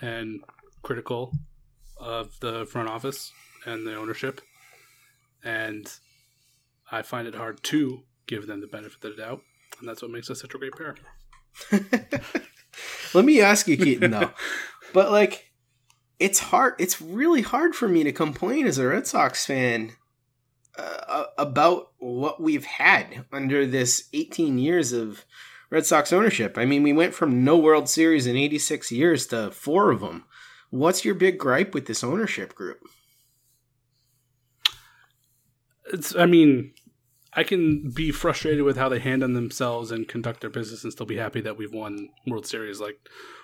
and critical of the front office and the ownership, and I find it hard to give them the benefit of the doubt, and that's what makes us such a great pair. Let me ask you, Keaton, though. but like, it's hard. It's really hard for me to complain as a Red Sox fan uh, about what we've had under this 18 years of Red Sox ownership. I mean, we went from no World Series in 86 years to four of them. What's your big gripe with this ownership group? It's. I mean, I can be frustrated with how they handle themselves and conduct their business, and still be happy that we've won World Series. Like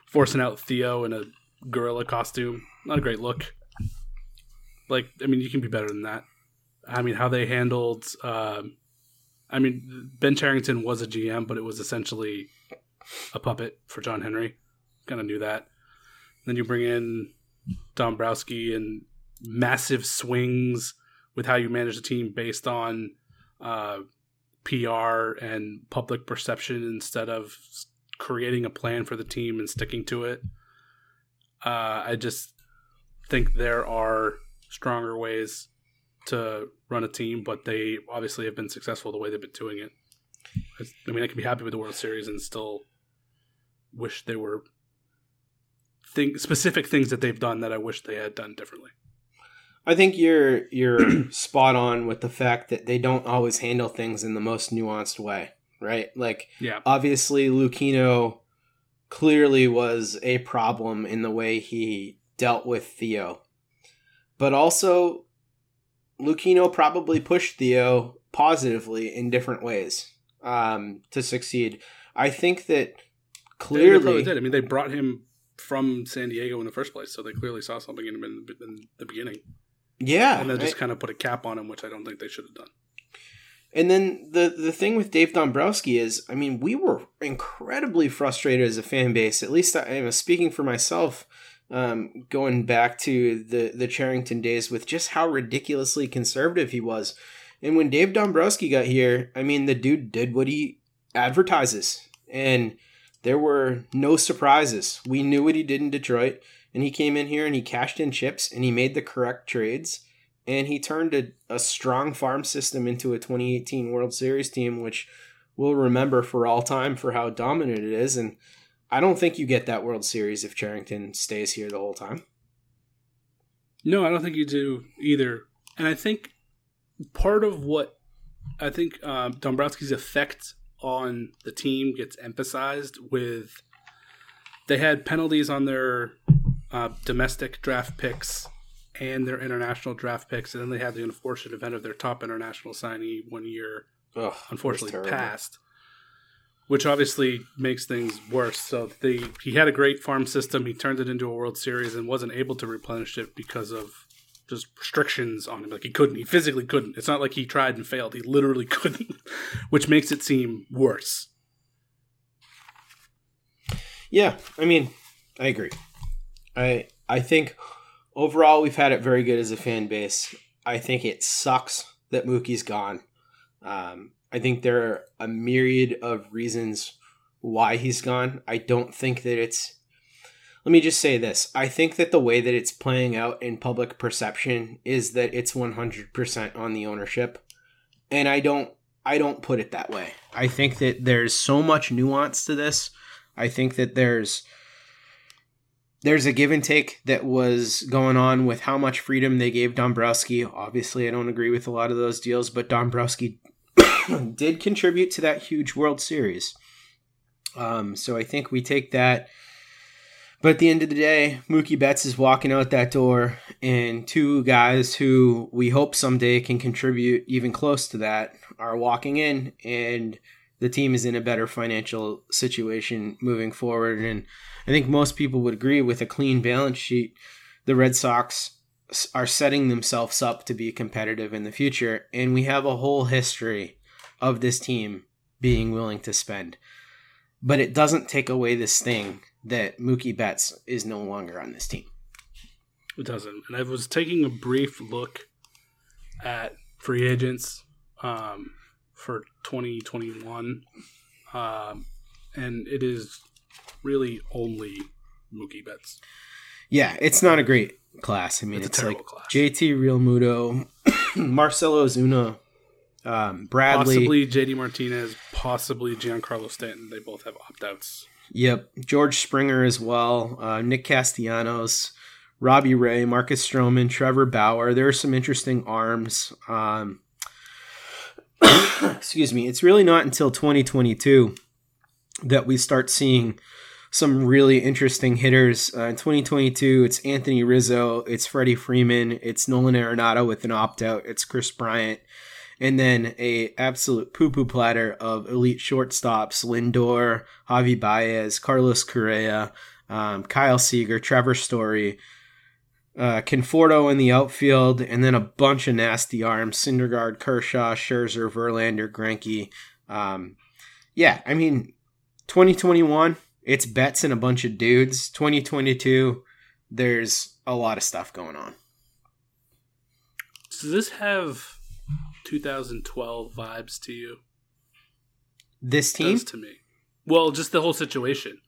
forcing out Theo in a gorilla costume, not a great look. Like, I mean, you can be better than that. I mean, how they handled. Uh, I mean, Ben Cherington was a GM, but it was essentially a puppet for John Henry. Kind of knew that. Then you bring in Dombrowski and massive swings with how you manage the team based on uh, PR and public perception instead of creating a plan for the team and sticking to it. Uh, I just think there are stronger ways to run a team, but they obviously have been successful the way they've been doing it. I mean, I can be happy with the World Series and still wish they were think specific things that they've done that I wish they had done differently. I think you're you're spot on with the fact that they don't always handle things in the most nuanced way, right? Like, yeah, obviously, Lucchino clearly was a problem in the way he dealt with Theo, but also Lucchino probably pushed Theo positively in different ways um, to succeed. I think that clearly did. I mean, they brought him from San Diego in the first place, so they clearly saw something in him in, in the beginning. Yeah, and then just I, kind of put a cap on him, which I don't think they should have done. And then the the thing with Dave Dombrowski is, I mean, we were incredibly frustrated as a fan base. At least I am speaking for myself um, going back to the the Cherington days with just how ridiculously conservative he was. And when Dave Dombrowski got here, I mean, the dude did what he advertises, and there were no surprises. We knew what he did in Detroit, and he came in here and he cashed in chips and he made the correct trades, and he turned a, a strong farm system into a 2018 World Series team, which we'll remember for all time for how dominant it is. And I don't think you get that World Series if Cherington stays here the whole time. No, I don't think you do either. And I think part of what I think um, Dombrowski's effect on the team gets emphasized with they had penalties on their uh, domestic draft picks and their international draft picks, and then they had the unfortunate event of their top international signee one year, Ugh, unfortunately passed which obviously makes things worse. So the he had a great farm system. He turned it into a World Series and wasn't able to replenish it because of just restrictions on him. Like he couldn't. He physically couldn't. It's not like he tried and failed. He literally couldn't, which makes it seem worse. Yeah, I mean, I agree. I I think overall we've had it very good as a fan base. I think it sucks that Mookie's gone. Um, I think there are a myriad of reasons why he's gone. I don't think that it's. Let me just say this. I think that the way that it's playing out in public perception is that it's 100% on the ownership. And I don't I don't put it that way. I think that there's so much nuance to this. I think that there's there's a give and take that was going on with how much freedom they gave Dombrowski. Obviously, I don't agree with a lot of those deals, but Dombrowski did contribute to that huge World Series. Um, so I think we take that. But at the end of the day, Mookie Betts is walking out that door, and two guys who we hope someday can contribute even close to that are walking in, and the team is in a better financial situation moving forward. And I think most people would agree with a clean balance sheet. The Red Sox are setting themselves up to be competitive in the future. And we have a whole history of this team being willing to spend. But it doesn't take away this thing that Mookie Betts is no longer on this team. It doesn't. And I was taking a brief look at free agents um, for 2021, um, and it is really only Mookie Betts. Yeah, it's not a great class. I mean, It's it's, like class. JT Realmuto, Marcell Ozuna, um, Bradley. Possibly JD Martinez, possibly Giancarlo Stanton. They both have opt outs. Yep, George Springer as well. Uh, Nick Castellanos, Robbie Ray, Marcus Stroman, Trevor Bauer. There are some interesting arms. Um, excuse me. It's really not until 2022 that we start seeing some really interesting hitters. Uh, in 2022, it's Anthony Rizzo, it's Freddie Freeman, it's Nolan Arenado with an opt out, it's Kris Bryant, and then a absolute poo poo platter of elite shortstops: Lindor, Javi Baez, Carlos Correa, um, Kyle Seager, Trevor Story. Uh, Conforto in the outfield, and then a bunch of nasty arms: Syndergaard, Kershaw, Scherzer, Verlander, Greinke. Um, yeah, I mean, 2021, it's Betts and a bunch of dudes. 2022, there's a lot of stuff going on. Does this have 2012 vibes to you? This team, to me. Well, just the whole situation.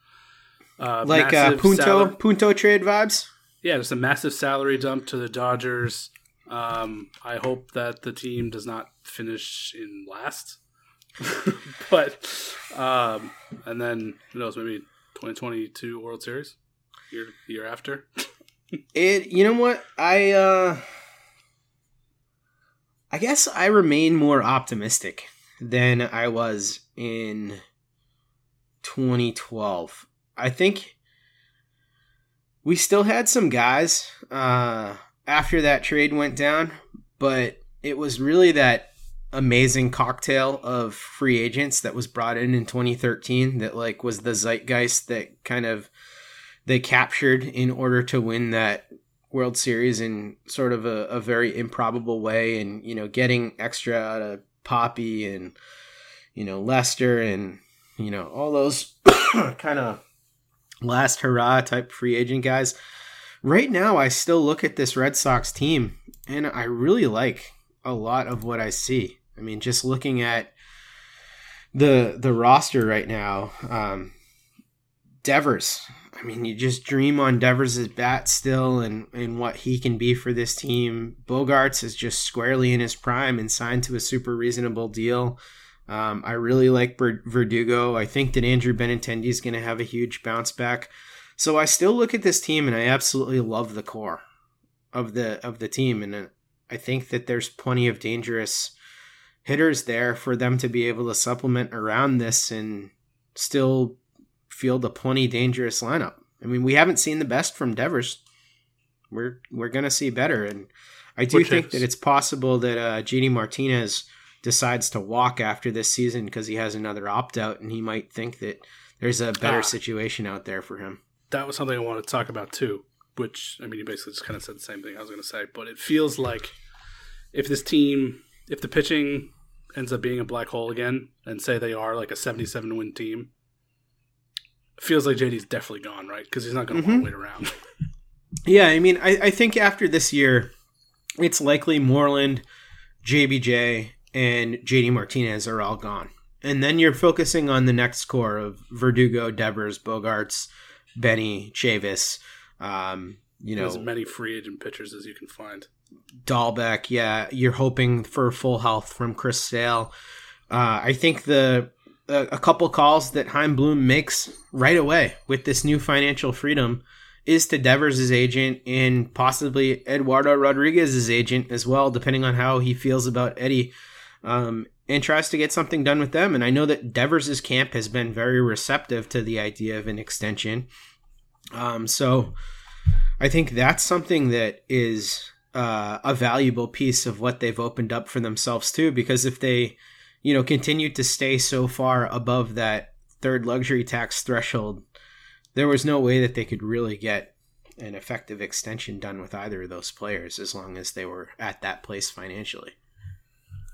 Uh, like uh, Punto Punto trade vibes. Yeah, just a massive salary dump to the Dodgers. Um, I hope that the team does not finish in last. but um, and then who knows? Maybe 2022 World Series year year after. It, you know what? I, uh, I guess I remain more optimistic than I was in 2012. I think we still had some guys uh, after that trade went down, but it was really that amazing cocktail of free agents that was brought in in 2013 that like was the zeitgeist that kind of they captured in order to win that World Series in sort of a, a very improbable way, and you know, getting extra out of Papi and you know Lester and you know all those kind of last hurrah type free agent guys. Right now, I still look at this Red Sox team, and I really like a lot of what I see. I mean, just looking at the the roster right now, um, Devers. I mean, you just dream on Devers' bat still and, and what he can be for this team. Bogaerts is just squarely in his prime and signed to a super reasonable deal. Um, I really like Verdugo. I think that Andrew Benintendi is going to have a huge bounce back. So I still look at this team and I absolutely love the core of the of the team, and uh, I think that there's plenty of dangerous hitters there for them to be able to supplement around this and still field a plenty dangerous lineup. I mean, we haven't seen the best from Devers. We're we're gonna see better, and I do Which think is- that it's possible that uh, JD Martinez decides to walk after this season because he has another opt out, and he might think that there's a better Ah. situation out there for him. that was something I wanted to talk about too. Which I mean, you basically just kind of said the same thing I was going to say, but it feels like if this team, if the pitching ends up being a black hole again, and say they are like a seventy-seven win team, it feels like JD's definitely gone, right? Because he's not going to want Mhm. to wait around. Yeah, I mean, I, I think after this year, it's likely Moreland, JBJ, and JD Martinez are all gone. And then you're focusing on the next core of Verdugo, Devers, Bogaerts, Benny, Chavis, um, you know, as many free agent pitchers as you can find. Dalbec. Yeah, you're hoping for full health from Chris Sale. Uh, I think the a, a couple calls that Chaim Bloom makes right away with this new financial freedom is to Devers' agent and possibly Eduardo Rodriguez's agent as well, depending on how he feels about Eddie, um, and tries to get something done with them. And I know that Devers' camp has been very receptive to the idea of an extension. Um, so I think that's something that is uh, a valuable piece of what they've opened up for themselves too. Because if they, you know, continue to stay so far above that third luxury tax threshold, there was no way that they could really get an effective extension done with either of those players as long as they were at that place financially.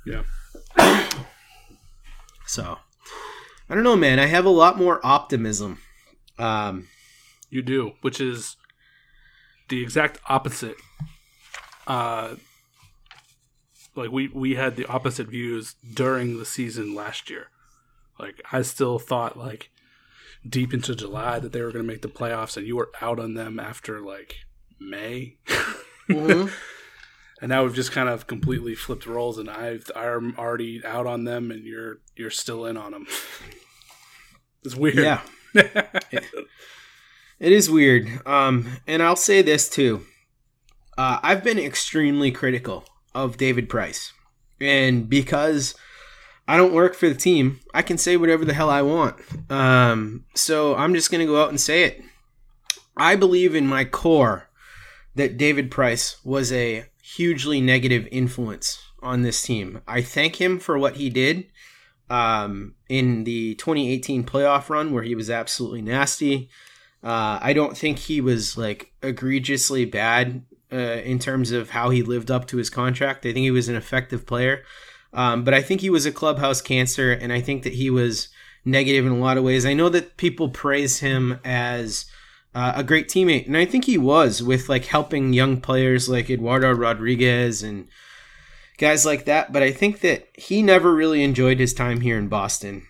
Yeah. So, I don't know, man. I have a lot more optimism. Um, you do, which is the exact opposite. Uh, like we we had the opposite views during the season last year. Like I still thought like deep into July that they were going to make the playoffs, and you were out on them after like May. Mm-hmm. and now we've just kind of completely flipped roles, and I've I'm already out on them, and you're you're still in on them. it's weird. Yeah, it, it is weird. Um, and I'll say this too. Uh, I've been extremely critical of David Price, and because I don't work for the team, I can say whatever the hell I want. Um, so I'm just gonna go out and say it. I believe in my core that David Price was a hugely negative influence on this team. I thank him for what he did um, in the 2018 playoff run where he was absolutely nasty. Uh, I don't think he was like egregiously bad uh, in terms of how he lived up to his contract. I think he was an effective player, um, but I think he was a clubhouse cancer, and I think that he was negative in a lot of ways. I know that people praise him as uh, a great teammate, and I think he was with like helping young players like Eduardo Rodriguez and guys like that. But I think that he never really enjoyed his time here in Boston.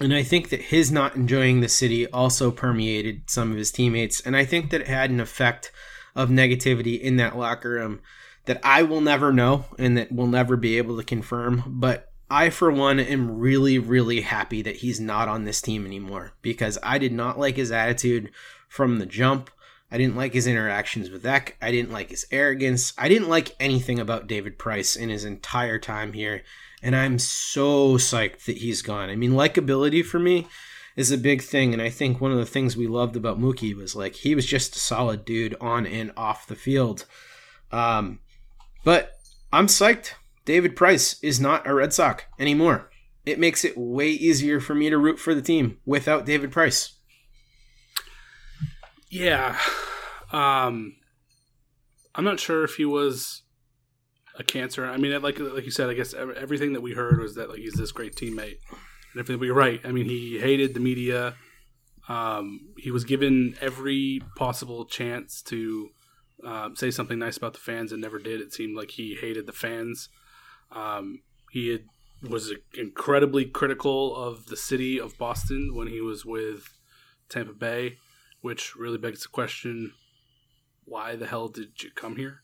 And I think that his not enjoying the city also permeated some of his teammates. And I think that it had an effect of negativity in that locker room that I will never know and that we'll never be able to confirm. But I, for one, am really, really happy that he's not on this team anymore because I did not like his attitude from the jump. I didn't like his interactions with Eck. I didn't like his arrogance. I didn't like anything about David Price in his entire time here. And I'm so psyched that he's gone. I mean, likability for me is a big thing. And I think one of the things we loved about Mookie was like he was just a solid dude on and off the field. Um, but I'm psyched. David Price is not a Red Sox anymore. It makes it way easier for me to root for the team without David Price. Yeah. Um, I'm not sure if he was a cancer. I mean, like like you said, I guess everything that we heard was that like he's this great teammate, and everything. But you're right. I mean, he hated the media. Um, he was given every possible chance to uh, say something nice about the fans and never did. It seemed like he hated the fans. Um, he had, was incredibly critical of the city of Boston when he was with Tampa Bay which really begs the question why the hell did you come here?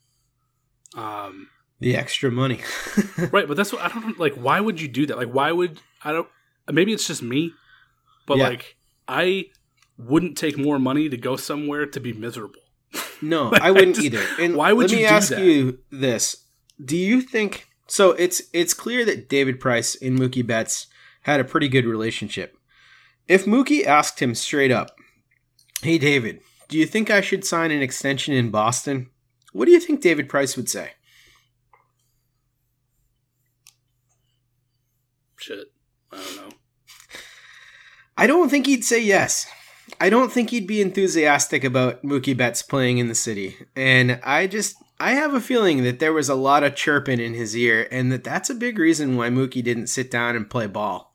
Um, the extra money. right, but that's what I don't like. Why would you do that? Like, why would I don't? Maybe it's just me, but yeah. like, I wouldn't take more money to go somewhere to be miserable. No, like, I wouldn't I just, either. And why would let you me ask that? you this: Do you think so? It's it's clear that David Price and Mookie Betts had a pretty good relationship. If Mookie asked him straight up, Hey, David, do you think I should sign an extension in Boston? What do you think David Price would say? Shit. I don't know. I don't think he'd say yes. I don't think he'd be enthusiastic about Mookie Betts playing in the city. And I just I have a feeling that there was a lot of chirping in his ear and that that's a big reason why Mookie didn't sit down and play ball.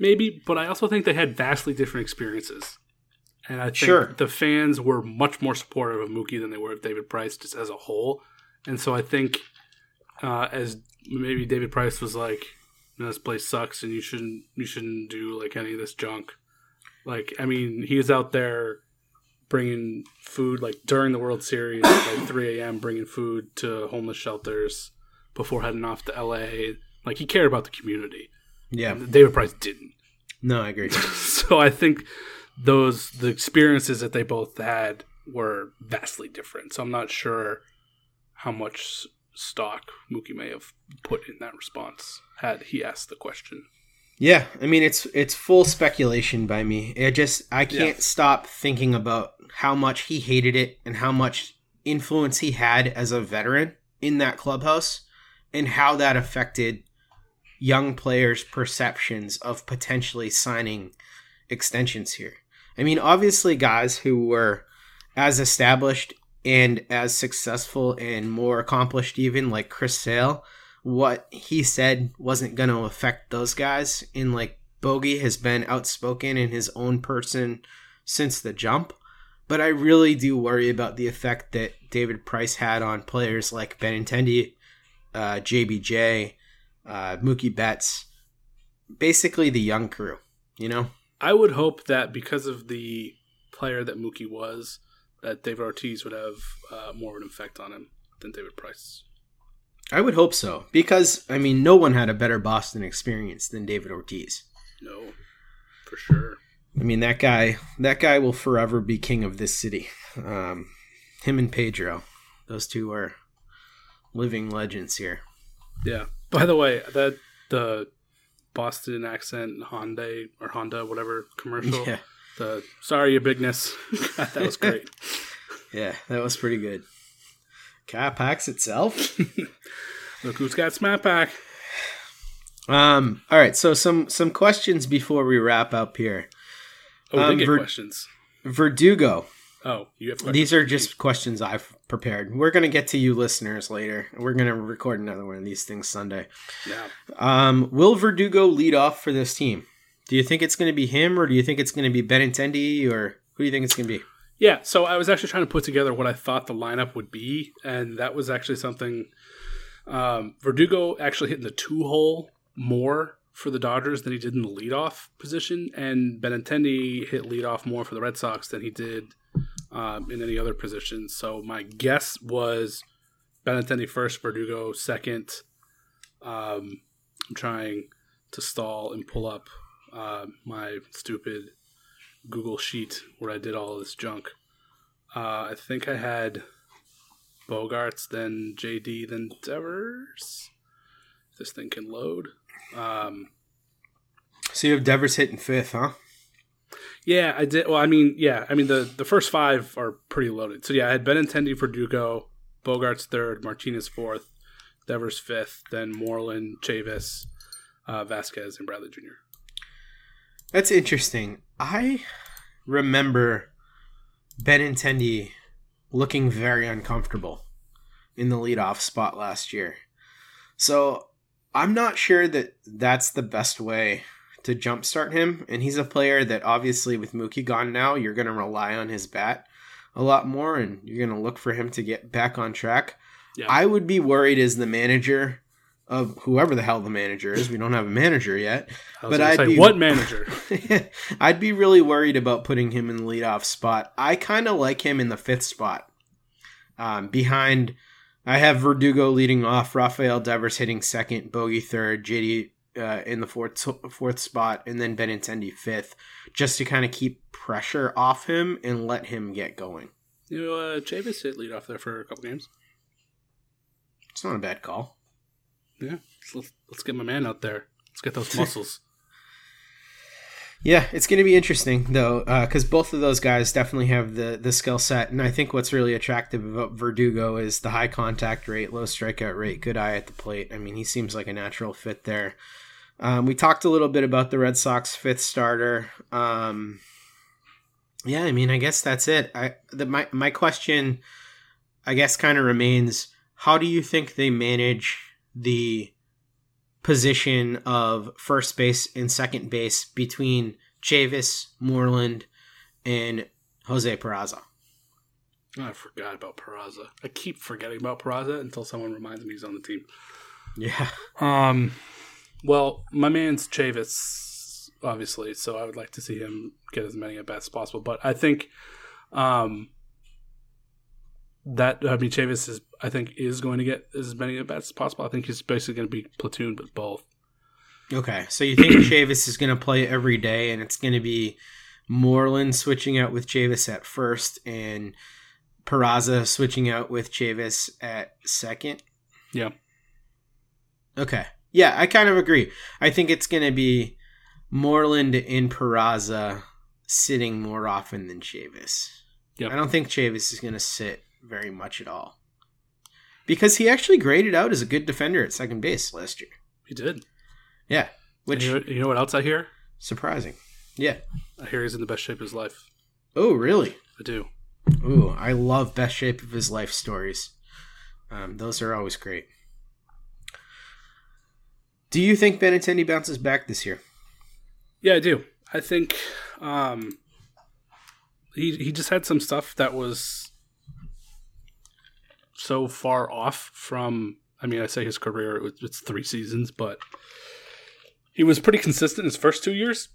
Maybe, but I also think they had vastly different experiences. And I think sure. the fans were much more supportive of Mookie than they were of David Price just as a whole. And so I think uh, as maybe David Price was like, this place sucks and you shouldn't you shouldn't do like any of this junk. Like I mean, he was out there bringing food like during the World Series at like 3 a.m. bringing food to homeless shelters before heading off to L.A. Like he cared about the community. Yeah, David Price didn't. No, I agree. so I think those the experiences that they both had were vastly different. So I'm not sure how much stock Mookie may have put in that response had he asked the question. Yeah, I mean it's it's full speculation by me. I just I can't yeah. stop thinking about how much he hated it and how much influence he had as a veteran in that clubhouse and how that affected young players' perceptions of potentially signing extensions here. I mean, obviously, guys who were as established and as successful and more accomplished, even like Chris Sale, what he said wasn't going to affect those guys. And like Bogey has been outspoken in his own person since the jump. But I really do worry about the effect that David Price had on players like Benintendi, uh, JBJ, uh, Mookie Betts, basically the young crew, you know? I would hope that because of the player that Mookie was, that David Ortiz would have uh, more of an effect on him than David Price. I would hope so because I mean, no one had a better Boston experience than David Ortiz. No, for sure. I mean, that guy, that guy will forever be king of this city. Um, him and Pedro, those two are living legends here. Yeah. By the way, that the Boston accent Honda or Honda whatever commercial. Yeah. The sorry your bigness. that was great. yeah, that was pretty good. Cat packs itself. Look who's got Smat Pack. Um. All right. So some some questions before we wrap up here. Oh, um, Ver- questions. Verdugo. Oh, you have questions. These are just questions I've prepared. We're gonna get to you listeners later. We're gonna record another one of these things Sunday. Yeah. Um, will Verdugo lead off for this team? Do you think it's going to be him, or do you think it's going to be Benintendi, or who do you think it's going to be? Yeah, so I was actually trying to put together what I thought the lineup would be, and that was actually something. Um, Verdugo actually hit in the two hole more for the Dodgers than he did in the leadoff position, and Benintendi hit leadoff more for the Red Sox than he did um, in any other position. So my guess was Benintendi first, Verdugo second. Um, I'm trying to stall and pull up uh, my stupid Google sheet where I did all this junk. Uh, I think I had Bogaerts, then JD, then Devers. This thing can load. Um, So you have Devers hitting fifth, huh? Yeah, I did. Well, I mean, yeah, I mean the the first five are pretty loaded. So yeah, I had Benintendi for Dugo, Bogaerts third, Martinez fourth, Devers fifth, then Moreland, Chavis, uh, Vazquez, and Bradley Jr. That's interesting. I remember Benintendi looking very uncomfortable in the leadoff spot last year. So I'm not sure that that's the best way to jumpstart him. And he's a player that obviously, with Mookie gone now, you're going to rely on his bat a lot more and you're going to look for him to get back on track. Yeah. I would be worried as the manager of whoever the hell the manager is. We don't have a manager yet. But I'd say, be what manager? I'd be really worried about putting him in the leadoff spot. I kind of like him in the fifth spot. Um, behind, I have Verdugo leading off, Rafael Devers hitting second, Bogey third, JD uh, in the fourth fourth spot, and then Benintendi fifth, just to kind of keep pressure off him and let him get going. You know, uh, Chavis hit lead off there for a couple games. It's not a bad call. Yeah, let's, let's get my man out there. Let's get those muscles. Yeah, it's going to be interesting though, because both of those guys definitely have the the skill set, and I think what's really attractive about Verdugo is the high contact rate, low strikeout rate, good eye at the plate. I mean, he seems like a natural fit there. Um, we talked a little bit about the Red Sox fifth starter. Um, yeah, I mean, I guess that's it. I the my my question, I guess, kind of remains: How do you think they manage the position of first base and second base between Chavis, Moreland, and Jose Peraza. Oh, I forgot about Peraza. I keep forgetting about Peraza until someone reminds me he's on the team. Yeah. Um. Well, my man's Chavis, obviously, so I would like to see him get as many at bats as possible. But I think, um, that I mean, Chavis is I think is going to get as many at bats as possible. I think he's basically going to be platooned with both. Okay, so you think Chavis is going to play every day, and it's going to be Moreland switching out with Chavis at first, and Peraza switching out with Chavis at second. Yeah. Okay. Yeah, I kind of agree. I think it's going to be Moreland and Peraza sitting more often than Chavis. Yep. I don't think Chavis is going to sit very much at all. Because he actually graded out as a good defender at second base last year. He did. Yeah. Which you know, you know what else I hear? surprising. Yeah. I hear he's in the best shape of his life. Oh, really? I do. Ooh, I love best shape of his life stories. Um, those are always great. Do you think Benintendi bounces back this year? Yeah, I do. I think um, he he just had some stuff that was so far off from. I mean, I say his career; it was, it's three seasons, but he was pretty consistent his first two years,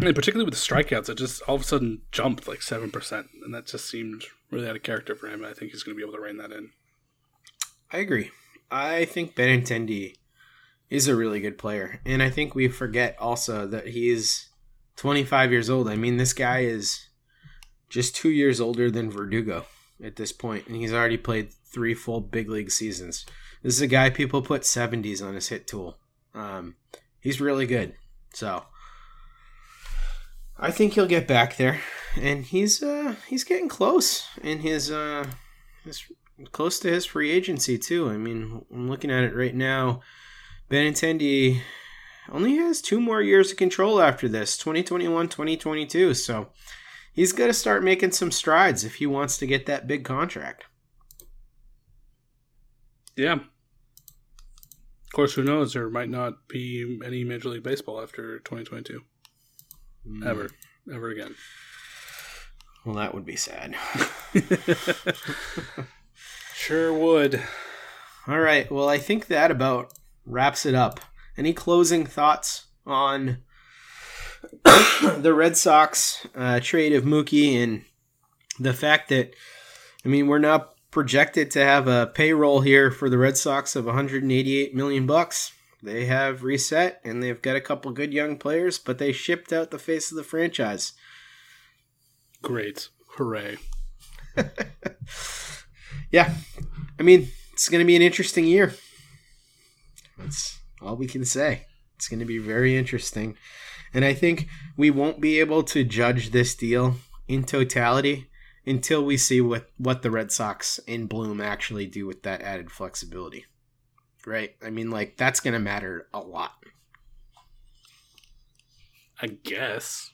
and particularly with the strikeouts. It just all of a sudden jumped like seven percent, and that just seemed really out of character for him. I think he's going to be able to rein that in. I agree. I think Benintendi is a really good player, and I think we forget also that he's 25 years old. I mean, this guy is just two years older than Verdugo at this point, and he's already played three full big league seasons. This is a guy people put 70s on his hit tool. Um, he's really good. So I think he'll get back there, and he's uh, he's getting close in his uh, his close to his free agency too. I mean, I'm looking at it right now. Benintendi only has two more years of control after this 2021 2022 so he's got to start making some strides if he wants to get that big contract Yeah. Of course, who knows? There might not be any Major League Baseball after 2022. Hmm. Ever. Ever again. well that would be sad Sure would. all right well i think that about wraps it up. Any closing thoughts on the red sox uh, trade of mookie and the fact that i mean we're now projected to have a payroll here for the red sox of 188 million bucks. They have reset and they've got a couple good young players but they shipped out the face of the franchise. Great. Hooray. yeah. I mean it's going to be an interesting year that's all we can say. It's going to be very interesting. And i think we won't be able to judge this deal in totality until we see what what the red sox in bloom actually do with that added flexibility. Right? I mean like that's going to matter a lot. I guess.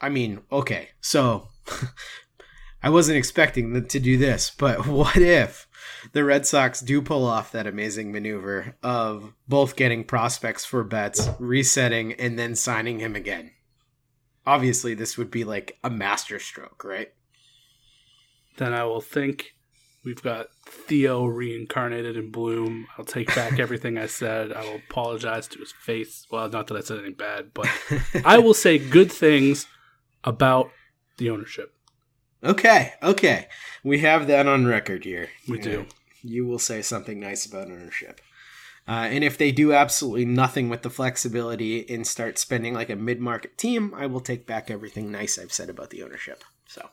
I mean, okay, so I wasn't expecting to do this, but what if the Red Sox do pull off that amazing maneuver of both getting prospects for Betts, resetting, and then signing him again? Obviously, this would be like a masterstroke, right? Then I will think we've got Theo reincarnated in Bloom. I'll take back everything I said. I will apologize to his face. Well, not that I said anything bad, but I will say good things about the ownership. Okay, okay. We have that on record here. We do. You will say something nice about ownership. Uh, and if they do absolutely nothing with the flexibility and start spending like a mid market team, I will take back everything nice I've said about the ownership. So,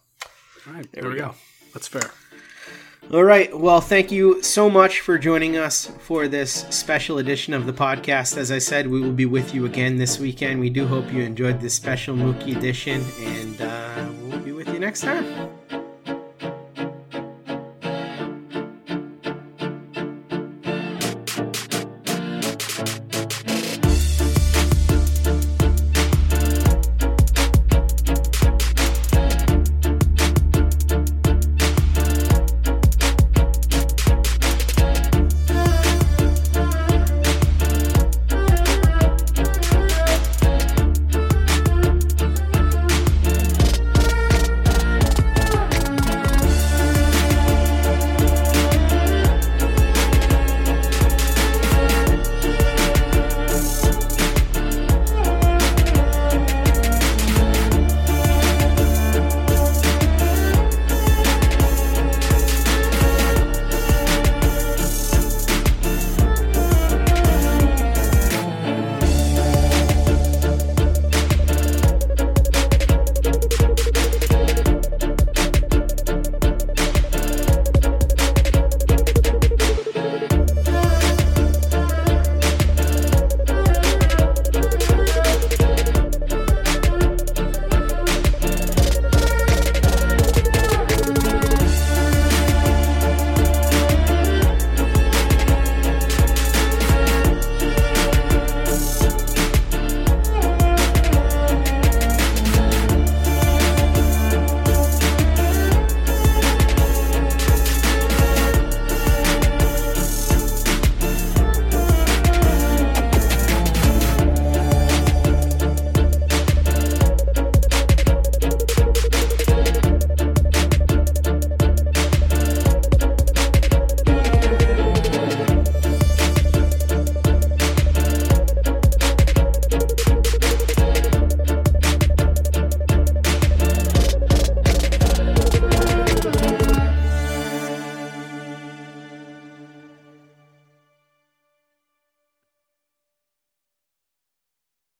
All right, There there, we go. go. That's fair. all right. Well, thank you so much for joining us for this special edition of the podcast. As I said, we will be with you again this weekend. We do hope you enjoyed this special Mookie edition, and uh, we'll be with you next time.